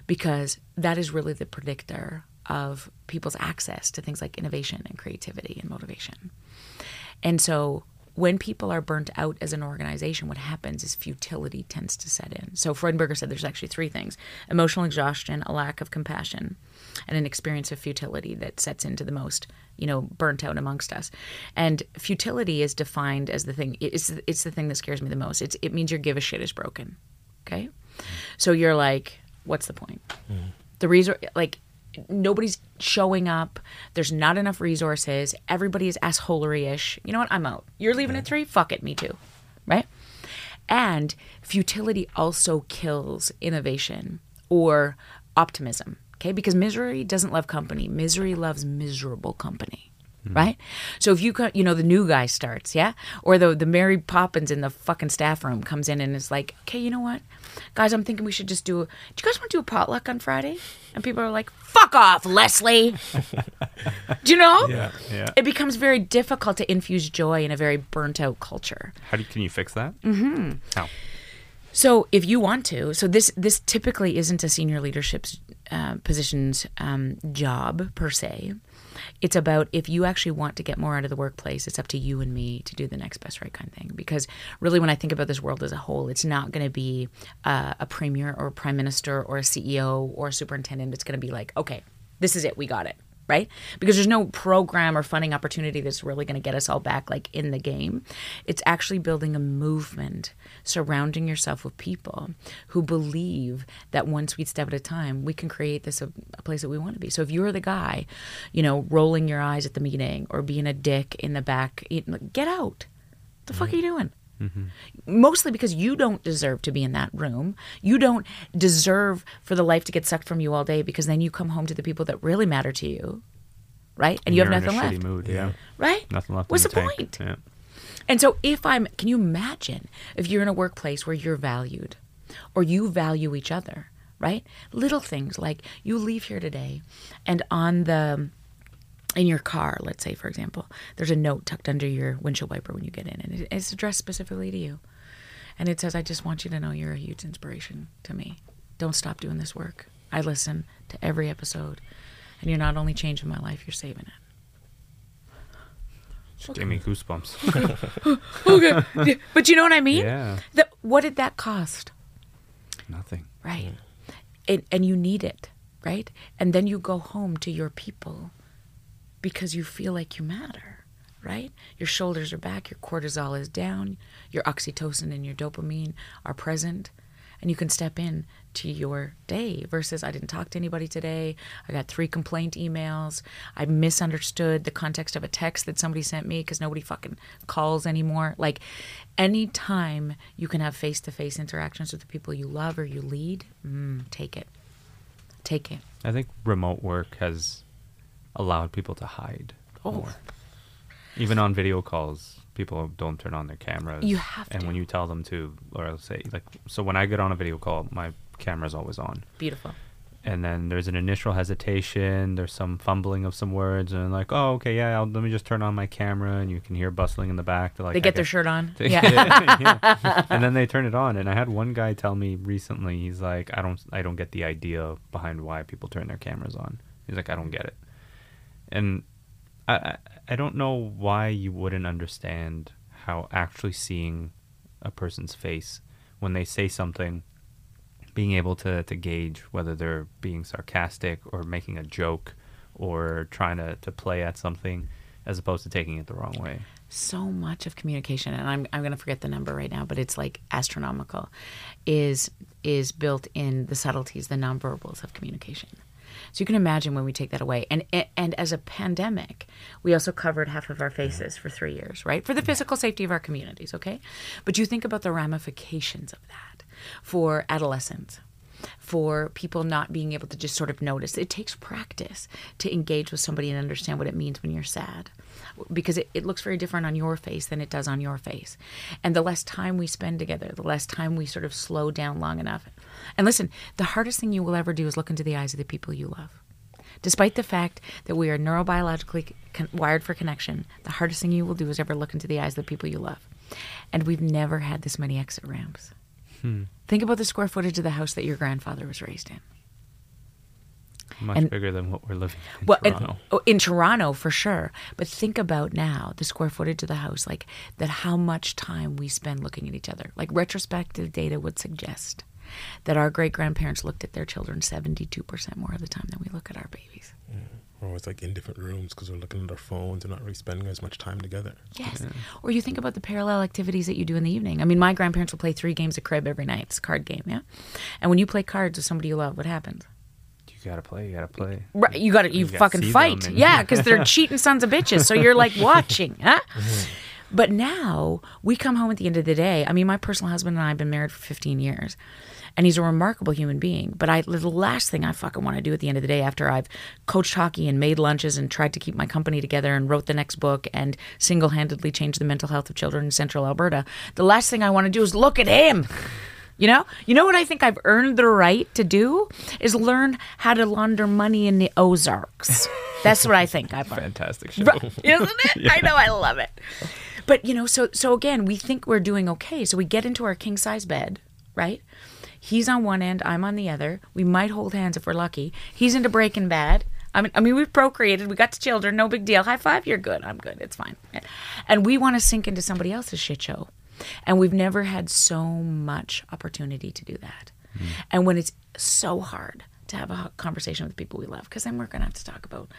S1: Because that is really the predictor of people's access to things like innovation and creativity and motivation. And so when people are burnt out as an organization, what happens is futility tends to set in. So Freudenberger said there's actually three things emotional exhaustion, a lack of compassion, and an experience of futility that sets into the most, you know, burnt out amongst us. And futility is defined as the thing, it's, it's the thing that scares me the most. It's, it means your give a shit is broken. Okay? So you're like, what's the point? Mm. The reason like, nobody's showing up. There's not enough resources. Everybody is assholery-ish. You know what? I'm out. You're leaving at three? Fuck it. Me too. Right? And futility also kills innovation or optimism. Okay? Because misery doesn't love company. Misery loves miserable company. Right? So if you co- you know the new guy starts, yeah? Or the the Mary Poppins in the fucking staff room comes in and is like, "Okay, you know what? Guys, I'm thinking we should just do a, Do you guys want to do a potluck on Friday?" And people are like, "Fuck off, Leslie." do you know?
S3: Yeah.
S2: Yeah.
S1: It becomes very difficult to infuse joy in a very burnt out culture.
S2: How do you, can you fix that? Mm-hmm. How?
S1: So if you want to, so this this typically isn't a senior leadership's uh, position's um, job per se. It's about if you actually want to get more out of the workplace, it's up to you and me to do the next best right kind of thing. Because really, when I think about this world as a whole, it's not going to be uh, a premier or a prime minister or a CEO or a superintendent. It's going to be like, okay, this is it, we got it, right? Because there's no program or funding opportunity that's really going to get us all back like in the game. It's actually building a movement, surrounding yourself with people who believe that one sweet step at a time, we can create this a, a place that we want to be. So if you're the guy, you know, rolling your eyes at the meeting or being a dick in the back, get out. What The fuck are you doing? Mm-hmm. Mostly because you don't deserve to be in that room. You don't deserve for the life to get sucked from you all day because then you come home to the people that really matter to you, right? And, you have nothing left,
S2: mood. Yeah.
S1: right?
S2: Nothing left.
S1: What's the
S2: the,
S1: point?
S2: Yeah.
S1: And so if I'm, can you imagine if you're in a workplace where you're valued or you value each other, right? Little things like you leave here today and on the, in your car, let's say, for example, there's a note tucked under your windshield wiper when you get in, and it's addressed specifically to you. And it says, I just want you to know you're a huge inspiration to me. Don't stop doing this work. I listen to every episode, and you're not only changing my life, you're saving it.
S2: Just gave me goosebumps.
S1: okay. But you know what I mean?
S2: Yeah.
S1: The, what did that cost?
S2: Nothing.
S1: Right. And, and you need it, right? And then you go home to your people because you feel like you matter, right? Your shoulders are back, your cortisol is down, your oxytocin and your dopamine are present, and you can step in to your day versus I didn't talk to anybody today. I got three complaint emails. I misunderstood the context of a text that somebody sent me because nobody fucking calls anymore. Like anytime you can have face to face interactions with the people you love or you lead, mm, take it. Take it.
S2: I think remote work has allowed people to hide
S1: Oh.
S2: more. Even on video calls, people don't turn on their cameras.
S1: You have
S2: And
S1: to.
S2: when you tell them to, or I'll say, like, so when I get on a video call, my camera's always on.
S1: Beautiful.
S2: And then there's an initial hesitation. There's some fumbling of some words, and like, oh, okay, yeah, I'll, let me just turn on my camera, and you can hear bustling in the back. They're like,
S1: they
S2: I
S1: get their shirt on.
S2: yeah.
S1: Yeah.
S2: And then they turn it on. And I had one guy tell me recently, he's like, I don't I don't get the idea behind why people turn their cameras on. He's like, I don't get it. And I, I don't know why you wouldn't understand how actually seeing a person's face when they say something being able to, to gauge whether they're being sarcastic or making a joke or trying to, to play at something as opposed to taking it the wrong way.
S1: so much of communication and i'm, I'm going to forget the number right now but it's like astronomical is is built in the subtleties the nonverbals of communication so you can imagine when we take that away. And and as a pandemic we also covered half of our faces for 3 years right? For the mm-hmm. physical safety of our communities okay? But you think about the ramifications of that for adolescents for people not being able to just sort of notice. It takes practice to engage with somebody and understand what it means when you're sad because it, it looks very different on your face than it does on your face. And the less time we spend together, the less time we sort of slow down long enough. And listen, the hardest thing you will ever do is look into the eyes of the people you love. Despite the fact that we are neurobiologically con- wired for connection, the hardest thing you will do is ever look into the eyes of the people you love. And we've never had this many exit ramps. Hmm. Think about the square footage of the house that your grandfather was raised in.
S2: Much
S1: And-
S2: bigger than what we're living in
S1: Well,
S2: Toronto.
S1: oh, in Toronto for sure. But think about now the square footage of the house, like that, how much time we spend looking at each other. Like retrospective data would suggest that our great grandparents looked at their children 72% more of the time than we look at our babies.
S3: We're always like in different rooms because we're looking at our phones and not really spending as much time together.
S1: Yes. Or you think about the parallel activities that you do in the evening. I mean, my grandparents will play three games of crib every night. It's a card game, yeah? And when you play cards with somebody you love, what happens?
S2: You gotta play. You gotta play.
S1: Right, you got to you,
S2: You gotta
S1: fucking fight,
S2: and-
S1: yeah, because they're cheating sons of bitches. So you're like watching, huh? Mm-hmm. But now we come home at the end of the day. I mean, my personal husband and I have been married for 15 years, and he's a remarkable human being. But I, the last thing I fucking want to do at the end of the day, after I've coached hockey and made lunches and tried to keep my company together and wrote the next book and single-handedly changed the mental health of children in Central Alberta, the last thing I want to do is look at him. You know, you know what I think I've earned the right to do is learn how to launder money in the Ozarks. That's what I think I've earned.
S2: Fantastic show.
S1: Right, Isn't it? I know I love it. But you know, so so again, we think we're doing okay. So we get into our king size bed, right? He's on one end, I'm on the other. We might hold hands if we're lucky. He's into Breaking Bad. I mean, I mean, we've procreated, we got the children, no big deal. High five, you're good. I'm good. It's fine. And we want to sink into somebody else's shit show. And we've never had so much opportunity to do that. Hmm. And when it's so hard to have a conversation with people we love, because then we're going to have to talk about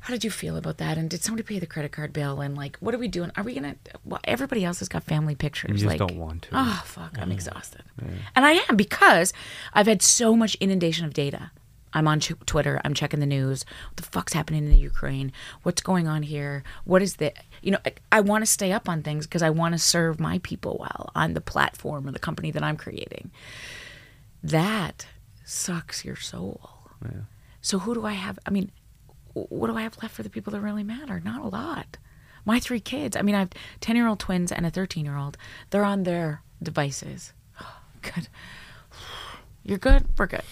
S1: how did you feel about that? And did somebody pay the credit card bill? And like, what are we doing? Are we gonna? Well, everybody else has got family pictures.
S2: You just
S1: like,
S2: don't want to.
S1: Oh fuck, I'm exhausted, and I am because I've had so much inundation of data. I'm on Ch- Twitter. I'm checking the news. What the fuck's happening in the Ukraine? What's going on here? What is the? You know, I, I want to stay up on things because I want to serve my people well on the platform or the company that I'm creating. That sucks your soul. So who do I have? I mean, what do I have left for the people that really matter? Not a lot. My three kids, I mean, I have 10 year old twins and a 13 year old. They're on their devices. Oh, good. You're good. We're good.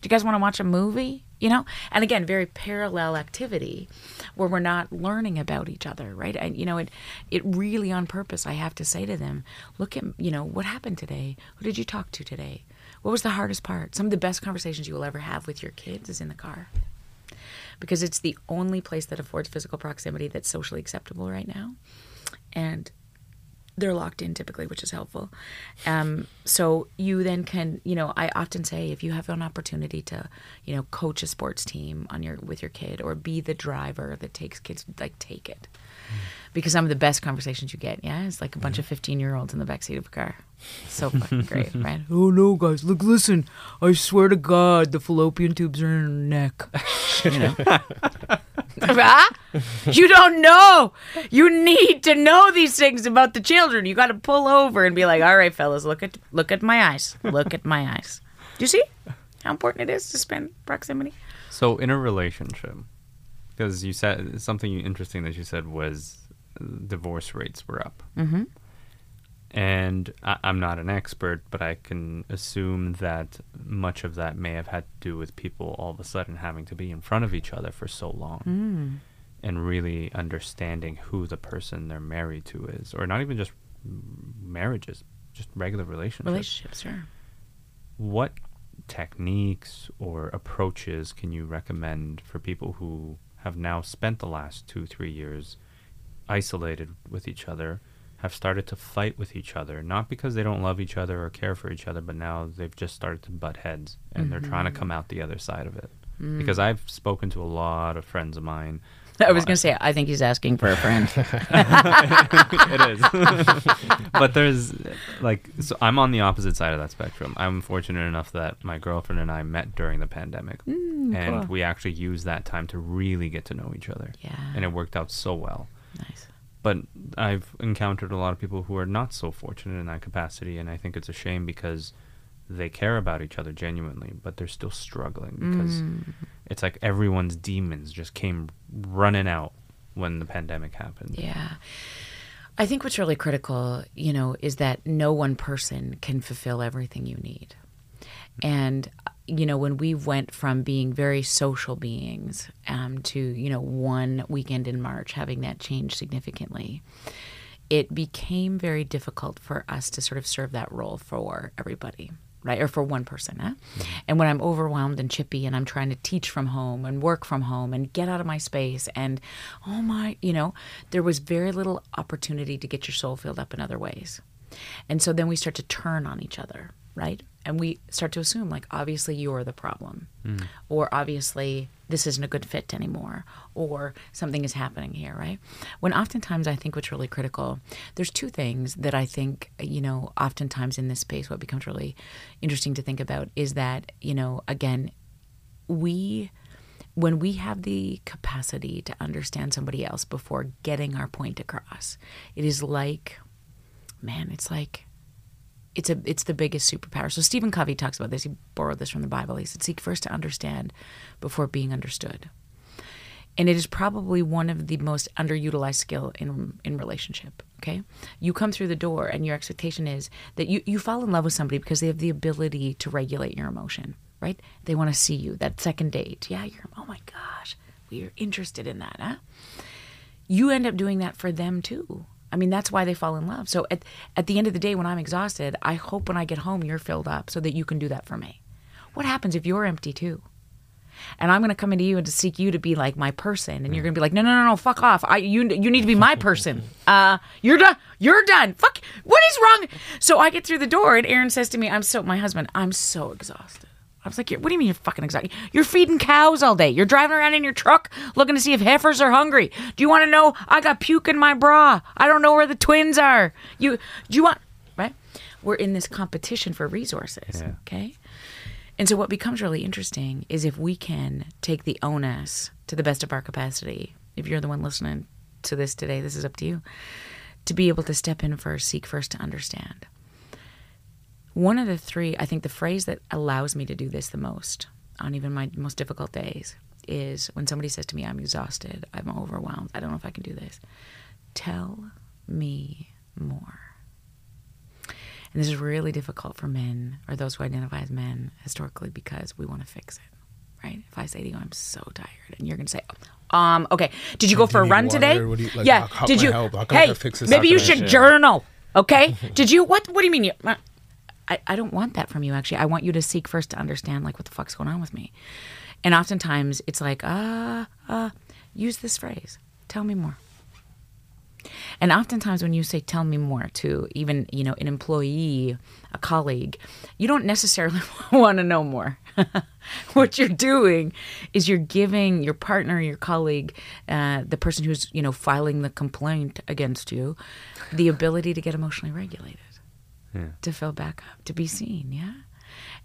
S1: Do you guys want to watch a movie? You know? And again, very parallel activity where we're not learning about each other, right? And, you know, it, it really on purpose, I have to say to them, look at, you know, what happened today? Who did you talk to today? What was the hardest part? Some of the best conversations you will ever have with your kids is in the car because it's the only place that affords physical proximity that's socially acceptable right now. And they're locked in typically, which is helpful. Um, so you then can, you know, I often say if you have an opportunity to, you know, coach a sports team on your with your kid or be the driver that takes kids, like take it, mm. because some of the best conversations you get, yeah, it's like a bunch of fifteen year olds in the backseat of a car. So fucking great, right?
S4: Oh no, guys, look, listen. I swear to God, the fallopian tubes are in her neck. you know.
S1: you don't know. You need to know these things about the children. You got to pull over and be like, "All right, fellas, look at look at my eyes. Look at my eyes. Do you see how important it is to spend proximity?"
S2: So, in a relationship, because you said something interesting that you said was divorce rates were up.
S1: Mm-hmm.
S2: And I, am not an expert, but I can assume that much of that may have had to do with people all of a sudden having to be in front of each other for so long
S1: mm.
S2: and really understanding who the person they're married to is, or not even just marriages, just regular relationships.
S1: Relationships, sure.
S2: What techniques or approaches can you recommend for people who have now spent the last two, three years isolated with each other? Have started to fight with each other, not because they don't love each other or care for each other, but now they've just started to butt heads and mm-hmm. they're trying to come out the other side of it. Mm. Because I've spoken to a lot of friends of mine.
S1: I was going to say, I think he's asking for a friend.
S2: it is. but there's like, so I'm on the opposite side of that spectrum. I'm fortunate enough that my girlfriend and I met during the pandemic.
S1: Mm,
S2: and
S1: cool.
S2: we actually used that time to really get to know each other.
S1: Yeah.
S2: And it worked out so well.
S1: Nice
S2: but I've encountered a lot of people who are not so fortunate in that capacity, and I think it's a shame because they care about each other genuinely, but they're still struggling because mm. it's like everyone's demons just came running out when the pandemic happened.
S1: Yeah. I think what's really critical, you know, is that no one person can fulfill everything you need. And you know, when we went from being very social beings um, to, you know, one weekend in March having that change significantly, it became very difficult for us to sort of serve that role for everybody. Right, or for one person. Huh? Mm-hmm. And when I'm overwhelmed and chippy and I'm trying to teach from home and work from home and get out of my space, and oh my, you know, there was very little opportunity to get your soul filled up in other ways. And so then we start to turn on each other, right? and we start to assume like obviously you're the problem
S2: mm.
S1: or obviously this isn't a good fit anymore or something is happening here right when oftentimes i think what's really critical there's two things that i think you know oftentimes in this space what becomes really interesting to think about is that you know again we when we have the capacity to understand somebody else before getting our point across it is like man it's like it's a it's the biggest superpower. So Stephen Covey talks about this. He borrowed this from the Bible. He said, "Seek first to understand before being understood." And it is probably one of the most underutilized skill in in relationship. Okay, you come through the door, and your expectation is that you you fall in love with somebody because they have the ability to regulate your emotion. Right? They want to see you. That second date, yeah, you're oh my gosh, we're interested in that. Huh? You end up doing that for them too I mean, that's why they fall in love. So at, at the end of the day, when I'm exhausted, I hope when I get home you're filled up so that you can do that for me. What happens if you're empty too? And I'm going to come into you and to seek you to be like my person, and you're going to be like, no, no, no, no, fuck off. I, you, you need to be my person. Uh, you're done. You're done. Fuck. What is wrong? So I get through the door, and Aaron says to me, "I'm so my husband. I'm so exhausted." I was like, what do you mean you're fucking excited? You're feeding cows all day. You're driving around in your truck looking to see if heifers are hungry. Do you want to know? I got puke in my bra. I don't know where the twins are. You, do you want, right? We're in this competition for resources.
S2: Yeah.
S1: Okay. And so what becomes really interesting is if we can take the onus to the best of our capacity. If you're the one listening to this today, this is up to you. To be able to step in first, seek first to understand one of the three, I think the phrase that allows me to do this the most on even my most difficult days is when somebody says to me, I'm exhausted, I'm overwhelmed, I don't know if I can do this. tell me more. And this is really difficult for men or those who identify as men historically because we want to fix it, right? If I say to you, I'm so tired, and you're going to say, um, okay, did you go
S3: Do
S1: for
S3: you
S1: a run
S3: water?
S1: today?
S3: What you- like,
S1: yeah.
S3: how- how
S1: did
S3: I
S1: you? hey,
S3: fix this?
S1: maybe you should journal. Okay. did you? What? What do you mean? You, I, I don't want that from you. Actually, I want you to seek first to understand like what the fuck's going on with me. And oftentimes it's like, uh, uh, use this phrase. Tell me more. And oftentimes when you say tell me more to even, you know, an employee, a colleague, you don't necessarily want to know more. what you're doing is you're giving your partner, your colleague, uh, the person who's, you know, filing the complaint against you, the ability to get emotionally regulated,
S2: Yeah.
S1: to fill back up, to be seen, yeah?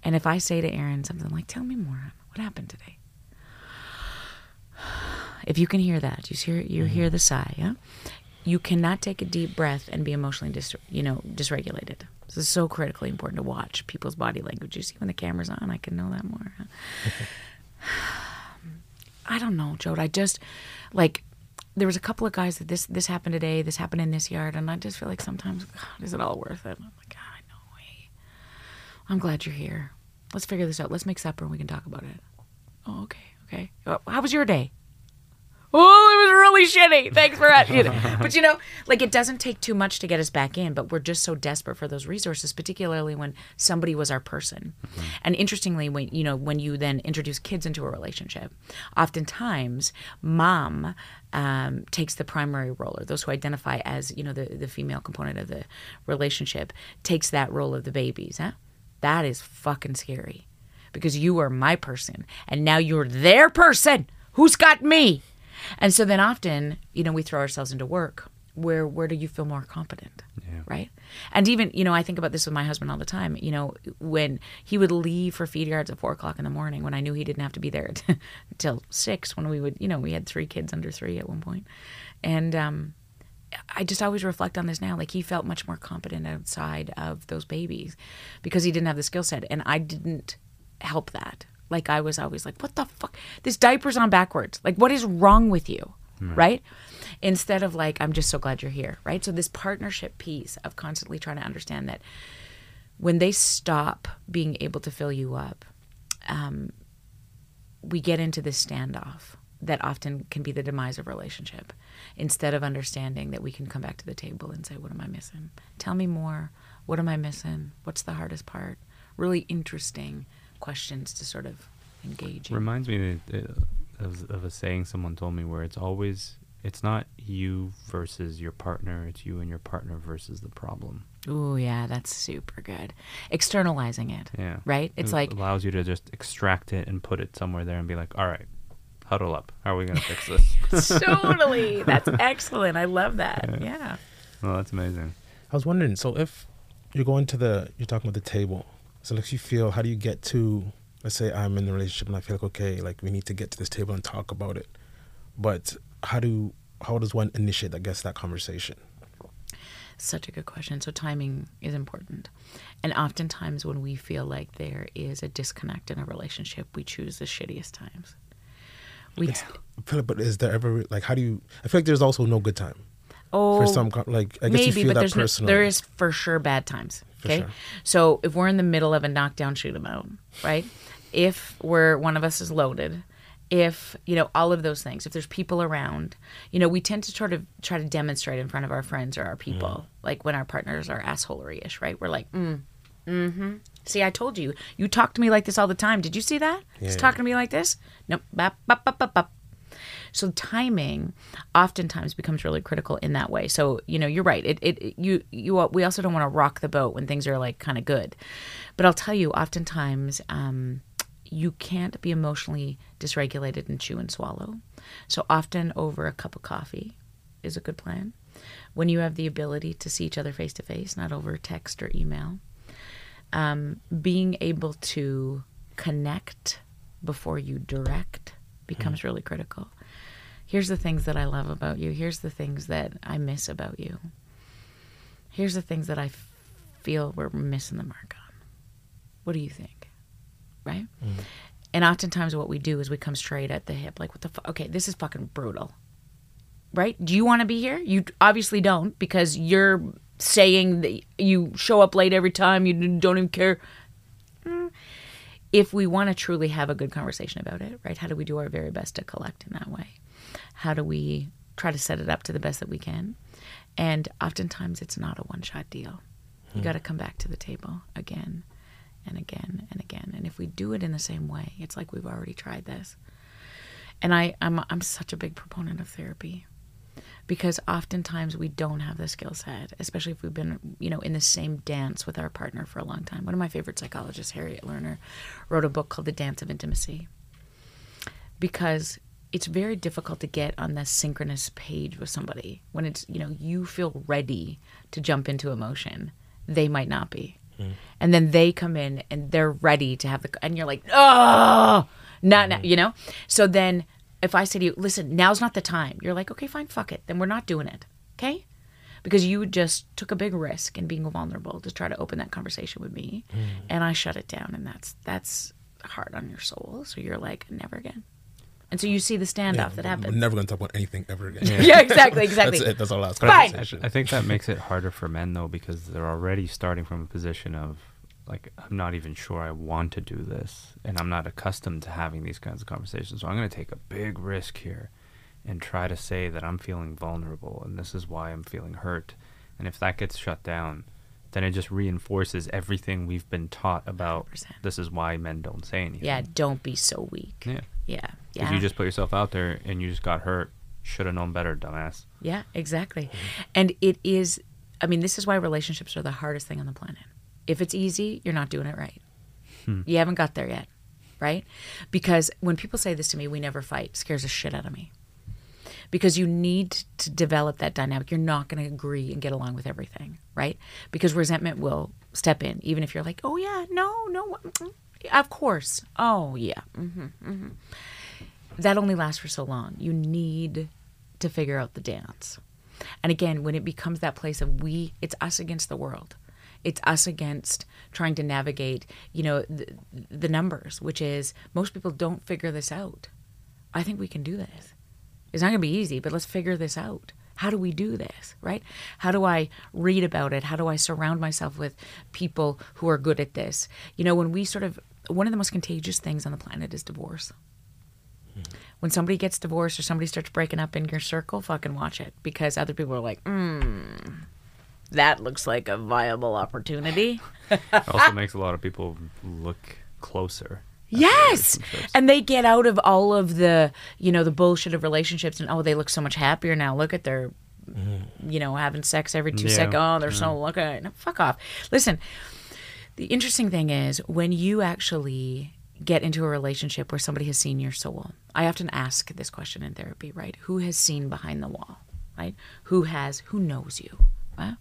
S1: And if I say to Aaron something like, tell me more, what happened today? If you can hear that, you hear you hear mm-hmm. the sigh, yeah? You cannot take a deep breath and be emotionally dis, you know, dysregulated. This is so critically important to watch people's body language. You see when the camera's on, I can know that more. I don't know, Jode. I just like there was a couple of guys that this this happened today, this happened in this yard, and I just feel like sometimes, God, is it all worth it? I'm like, God, no way. I'm glad you're here. Let's figure this out. Let's make supper and we can talk about it. Oh, okay, okay. Uh, How was your day? Oh, it was really shitty. Thanks for that. You know. But you know, like it doesn't take too much to get us back in, but we're just so desperate for those resources, particularly when somebody was our person. And interestingly, when you know, when you then introduce kids into a relationship, oftentimes mom um, takes the primary role, or those who identify as you know the the female component of the relationship takes that role of the babies. Huh? That is fucking scary because you are my person and now you're their person. Who's got me? And so then often, you know, we throw ourselves into work. Where where do you feel more competent?
S2: Yeah.
S1: Right? And even, you know, I think about this with my husband all the time. You know, when he would leave for feed yards at four o'clock in the morning when I knew he didn't have to be there until six when we would, you know, we had three kids under three at one point. And um I just always reflect on this now. Like he felt much more competent outside of those babies because he didn't have the skill set, and I didn't help that. Like I was always like, "What the fuck? This diaper's on backwards. Like, what is wrong with you?" Right? Instead of like, "I'm just so glad you're here." Right? So this partnership piece of constantly trying to understand that when they stop being able to fill you up, um, we get into this standoff that often can be the demise of relationship instead of understanding that we can come back to the table and say what am i missing? Tell me more. What am i missing? What's the hardest part? Really interesting questions to sort of engage in.
S2: Reminds me uh, of, of a saying someone told me where it's always it's not you versus your partner, it's you and your partner versus the problem.
S1: Oh yeah that's super good. Externalizing it
S2: Yeah.
S1: right? It's like
S2: It
S1: like
S2: allows you to just extract it and put it somewhere there and be like, all right, huddle up. How are we gonna fix this?
S1: totally that's excellent i love that yeah
S2: well, that's amazing.
S3: I was wondering, so if you're going to the, you're talking about the table, so like you feel, how do you get to, let's say I'm in a relationship and I feel like, okay, like we need to get to this table and talk about it. But how do, how does one initiate, I guess, that conversation?
S1: Such a good question. So timing is important. And oftentimes when we feel like there is a disconnect in a relationship, we choose the shittiest times. We
S3: It's, I but is there ever, like, how do you, I feel like there's also no good time
S1: oh
S3: for some, like, I guess you
S1: maybe,
S3: feel
S1: but
S3: that
S1: there's no, there is for sure bad times. Okay,
S3: sure.
S1: so if we're in the middle of a knockdown shoot 'em out, right? if we're one of us is loaded, if you know all of those things, if there's people around, you know, we tend to sort of try to demonstrate in front of our friends or our people,
S3: Mm.
S1: like when our partners are assholery-ish, right? We're like, mm, mm-hmm. See, I told you, you talk to me like this all the time. Did you see that? He's
S3: Yeah.
S1: talking to me like this. Nope. Bop, bop, bop, bop, bop. So timing oftentimes becomes really critical in that way. So you know you're right. It, it it- you you we also don't want to rock the boat when things are like kind of good, but I'll tell you, oftentimes um, you can't be emotionally dysregulated and chew and swallow. So often over a cup of coffee is a good plan. When you have the ability to see each other face to face, not over text or email, um, being able to connect before you direct becomes really critical. Here's the things that I love about you. Here's the things that I miss about you. Here's the things that I f- feel we're missing the mark on. What do you think? Right? And oftentimes, what we do is we come straight at the hip, like, what the fuck? Okay, this is fucking brutal. right? Do you want to be here? You obviously don't because you're saying that you show up late every time, you don't even care. Mm. If we want to truly have a good conversation about it, right? How do we do our very best to collect in that way? How do we try to set it up to the best that we can? And oftentimes it's not a one shot deal. You got to come back to the table again and again and again. And if we do it in the same way, it's like we've already tried this. And I, I'm, I'm such a big proponent of therapy because oftentimes we don't have the skill set, especially if we've been, you know, in the same dance with our partner for a long time. One of my favorite psychologists, Harriet Lerner, wrote a book called The Dance of Intimacy because it's very difficult to get on the synchronous page with somebody when it's, you know, you feel ready to jump into emotion. They might not be. Hmm. And then they come in and they're ready to have the, and you're like, oh, not now, hmm. you know? So then if I say to you, listen, now's not the time, you're like, okay, fine, fuck it. Then we're not doing it. Okay? Because you just took a big risk in being vulnerable to try to open that conversation with me. Hmm. And I shut it down. And that's, that's hard on your soul. So you're like, never again. And so you see the standoff
S3: Yeah,
S1: that
S3: we're
S1: happens.
S3: never gonna talk about anything ever again.
S1: yeah, exactly, exactly.
S3: That's it. That's our last
S1: Fine.
S2: I. I think that makes it harder for men though because they're already starting from a position of like I'm not even sure I want to do this and I'm not accustomed to having these kinds of conversations. So I'm going to take a big risk here and try to say that I'm feeling vulnerable and this is why I'm feeling hurt. And if that gets shut down, then it just reinforces everything we've been taught about
S1: 100%.
S2: this is why men don't say anything.
S1: yeah, don't be so weak.
S2: Yeah.
S1: Yeah.
S2: Because
S1: Yeah.
S2: you just put yourself out there and you just got hurt. Should have known better, dumbass.
S1: Yeah, exactly. Mm-hmm. And it is, I mean, this is why relationships are the hardest thing on the planet. If it's easy, you're not doing it right. You haven't got there yet, right? Because when people say this to me, we never fight, scares the shit out of me. Because you need to develop that dynamic. You're not going to agree and get along with everything, right? Because resentment will step in, even if you're like, oh, yeah, no, no, mm, of course. Oh, yeah. hmm hmm that only lasts for so long. You need to figure out the dance. And again, when it becomes that place of we, it's us against the world. It's us against trying to navigate, you know, the, the numbers, which is most people don't figure this out. I think we can do this. It's not going to be easy, but let's figure this out. How do we do this, right? How do I read about it? How do I surround myself with people who are good at this? You know, when we sort of, one of the most contagious things on the planet is divorce when somebody gets divorced or somebody starts breaking up in your circle, fucking watch it because other people are like, mm, that looks like a viable opportunity.
S2: It also makes a lot of people look closer.
S1: yes. And they get out of all of the, you know, the bullshit of relationships and oh, they look so much happier now. Look at their, you know, having sex every two
S2: Yeah.
S1: seconds. Oh, they're so lucky. No, fuck off. Listen, the interesting thing is when you actually get into a relationship where somebody has seen your soul. I often ask this question in therapy, right? Who has seen behind the wall, right? Who has, who knows you? Right?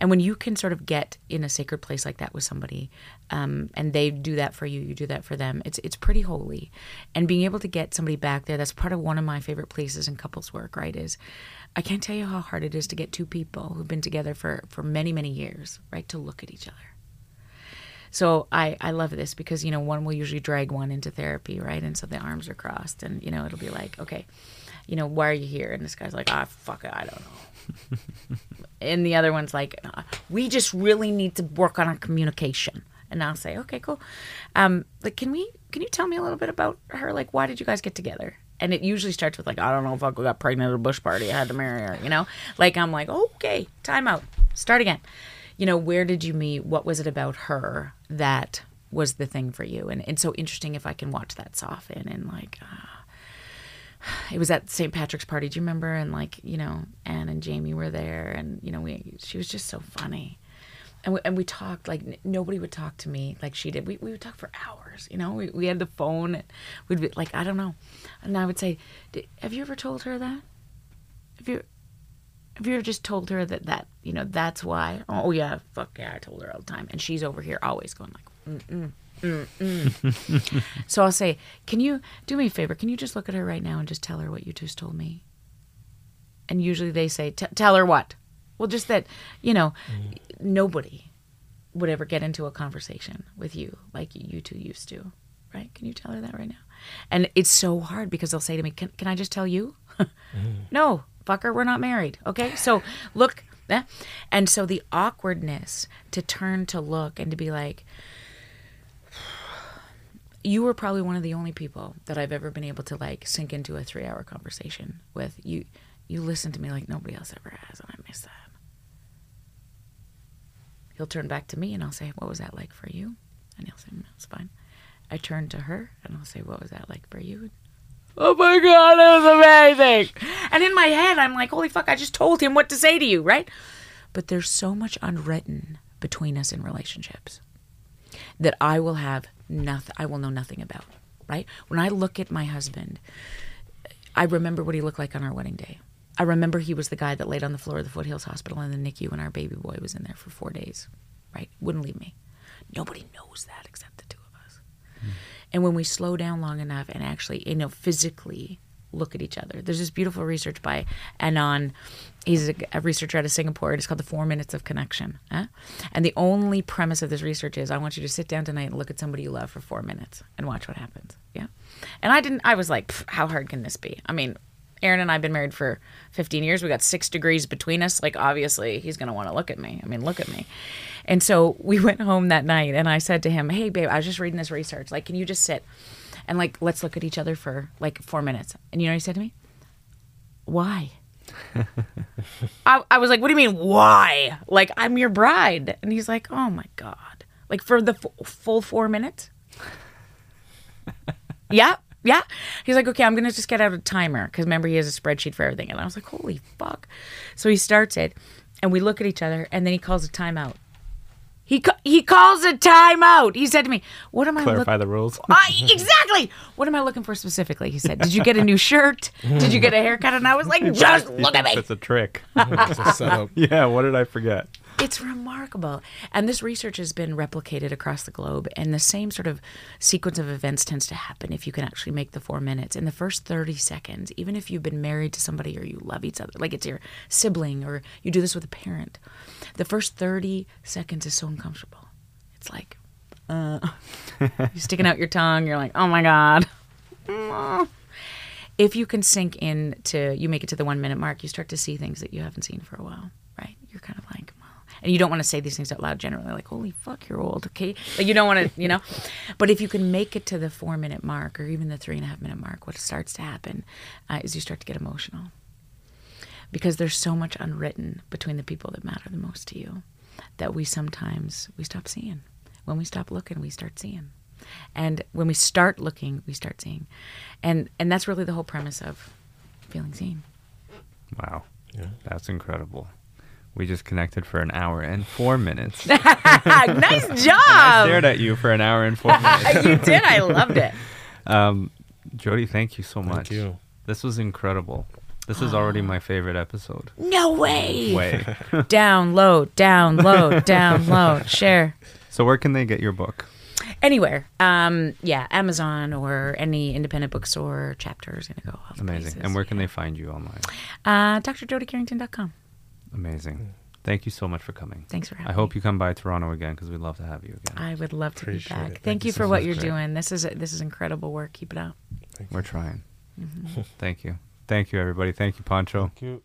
S1: And when you can sort of get in a sacred place like that with somebody, um, and they do that for you, you do that for them. It's it's pretty holy, and being able to get somebody back there. That's part of one of my favorite places in couples work. Right? Is I can't tell you how hard it is to get two people who've been together for for many many years, right, to look at each other. So I, I love this because, you know, one will usually drag one into therapy, right? And so the arms are crossed and, you know, it'll be like, okay, you know, why are you here? And this guy's like, ah, fuck it, I don't know. And the other one's like, "Uh, we just really need to work on our communication. And I'll say, okay, cool. Um, like, can we, can you tell me a little bit about her? Like, why did you guys get together? And it usually starts with like, I don't know, fuck, we got pregnant at a bush party. I had to marry her, you know? Like, I'm like, okay, time out. Start again you know, where did you meet? What was it about her that was the thing for you? And it's so interesting if I can watch that soften and like, ah. it was at St. Patrick's party. Do you remember? And like, you know, Anne and Jamie were there, and you know, we she was just so funny. And we, and we talked like n- nobody would talk to me like she did. We, we would talk for hours, you know. We, we had the phone. And we'd be like, I don't know. And I would say, Have you ever told her that? Have you have you ever just told her that that you know that's why? Oh yeah, fuck yeah, I told her all the time, and she's over here always going like, mm mm mm mm. so I'll say, can you do me a favor? Can you just look at her right now and just tell her what you just told me? And usually they say, "T- tell her what? Well, just that you know, nobody would ever get into a conversation with you like you two used to, right? Can you tell her that right now? And it's so hard because they'll say to me, "Can can I just tell you?" No, fucker, we're not married. Okay. So look, eh? and so the awkwardness to turn to look and to be like, you were probably one of the only people that I've ever been able to like sink into a three hour conversation with. You you listen to me like nobody else ever has, and I miss that. He'll turn back to me and I'll say, What was that like for you? And he'll say, "No, It's fine. I turn to her and I'll say, What was that like for you? Oh my god, it was amazing. And in my head I'm like, Holy fuck, I just told him what to say to you, right? But there's so much unwritten between us in relationships that I will have nothing I will know nothing about, right? When I look at my husband, I remember what he looked like on our wedding day. I remember he was the guy that laid on the floor of the Foothills Hospital in the NICU when our baby boy was in there for 4 days, right? Wouldn't leave me. Nobody knows that except the two of us. Hmm. And when we slow down long enough and actually, you know, physically look at each other, there's this beautiful research by Anon. He's a, researcher out of Singapore. It's called the Four Minutes of Connection. Huh? And the only premise of this research is I want you to sit down tonight and look at somebody you love for four minutes and watch what happens. Yeah. And I didn't, I was like, how hard can this be? I mean, Aaron and I have been married for 15 years. We got six degrees between us. Like, obviously, he's going to want to look at me. I mean, look at me. And so we went home that night, and I said to him, Hey, babe, I was just reading this research. Like, can you just sit and, like, let's look at each other for like four minutes? And you know what he said to me? Why? I, I was like, What do you mean, why? Like, I'm your bride. And he's like, Oh my God. Like, for the f- full four minutes? yeah yeah he's like okay i'm gonna just get out a timer because remember he has a spreadsheet for everything and i was like holy fuck so he starts it and we look at each other and then he calls a timeout he, ca- he calls a timeout he said to me what am i
S2: Clarify
S1: looking
S2: the rules.
S1: I, exactly. What am I looking for specifically? He said, Did you get a new shirt? Did you get a haircut? And I was like, Just look at me.
S2: It's a trick.
S3: It's a setup.
S2: yeah, what did I forget?
S1: It's remarkable. And this research has been replicated across the globe. And the same sort of sequence of events tends to happen if you can actually make the four minutes. In the first 30 seconds, even if you've been married to somebody or you love each other, like it's your sibling or you do this with a parent, the first 30 seconds is so uncomfortable. It's like, uh, you're sticking out your tongue. You're like, oh my God. If you can sink in to, you make it to the one minute mark, you start to see things that you haven't seen for a while, right? You're kind of like, well, and you don't want to say these things out loud generally, like, holy fuck, you're old, okay? Like, you don't want to, you know? But if you can make it to the four minute mark or even the three and a half minute mark, what starts to happen uh, is you start to get emotional because there's so much unwritten between the people that matter the most to you that we sometimes we stop seeing when we stop looking we start seeing and when we start looking we start seeing and and that's really the whole premise of feeling seen
S2: Wow.
S3: Yeah.
S2: That's incredible. We just connected for an hour and four minutes.
S1: nice
S2: I
S1: job
S2: stared at you for an hour and four minutes.
S1: you did i loved it
S2: Um, Jody, thank you so much.
S3: Thank you.
S2: This was incredible. This is already my favorite episode.
S1: no way
S2: Way.
S1: download download download share
S2: so where can they get your book?
S1: anywhere um yeah amazon or any independent bookstore chapters gonna go all the
S2: Amazing.
S1: places.
S2: And where can they find you online?
S1: uh drjodycarrington.com
S2: Amazing. Thank you so much for coming.
S1: thanks for having
S2: I hope
S1: me.
S2: you come by Toronto again because we'd love to have you again.
S1: I would love to
S3: Appreciate
S1: be
S3: it.
S1: back.
S3: Thank
S1: Thank,
S3: you
S1: you
S3: so
S1: for what you're
S2: Great.
S1: doing. This is this is incredible work. Keep it up.
S2: We're trying. Thank you. Thank you, everybody. Thank you, Pancho.
S3: Thank you.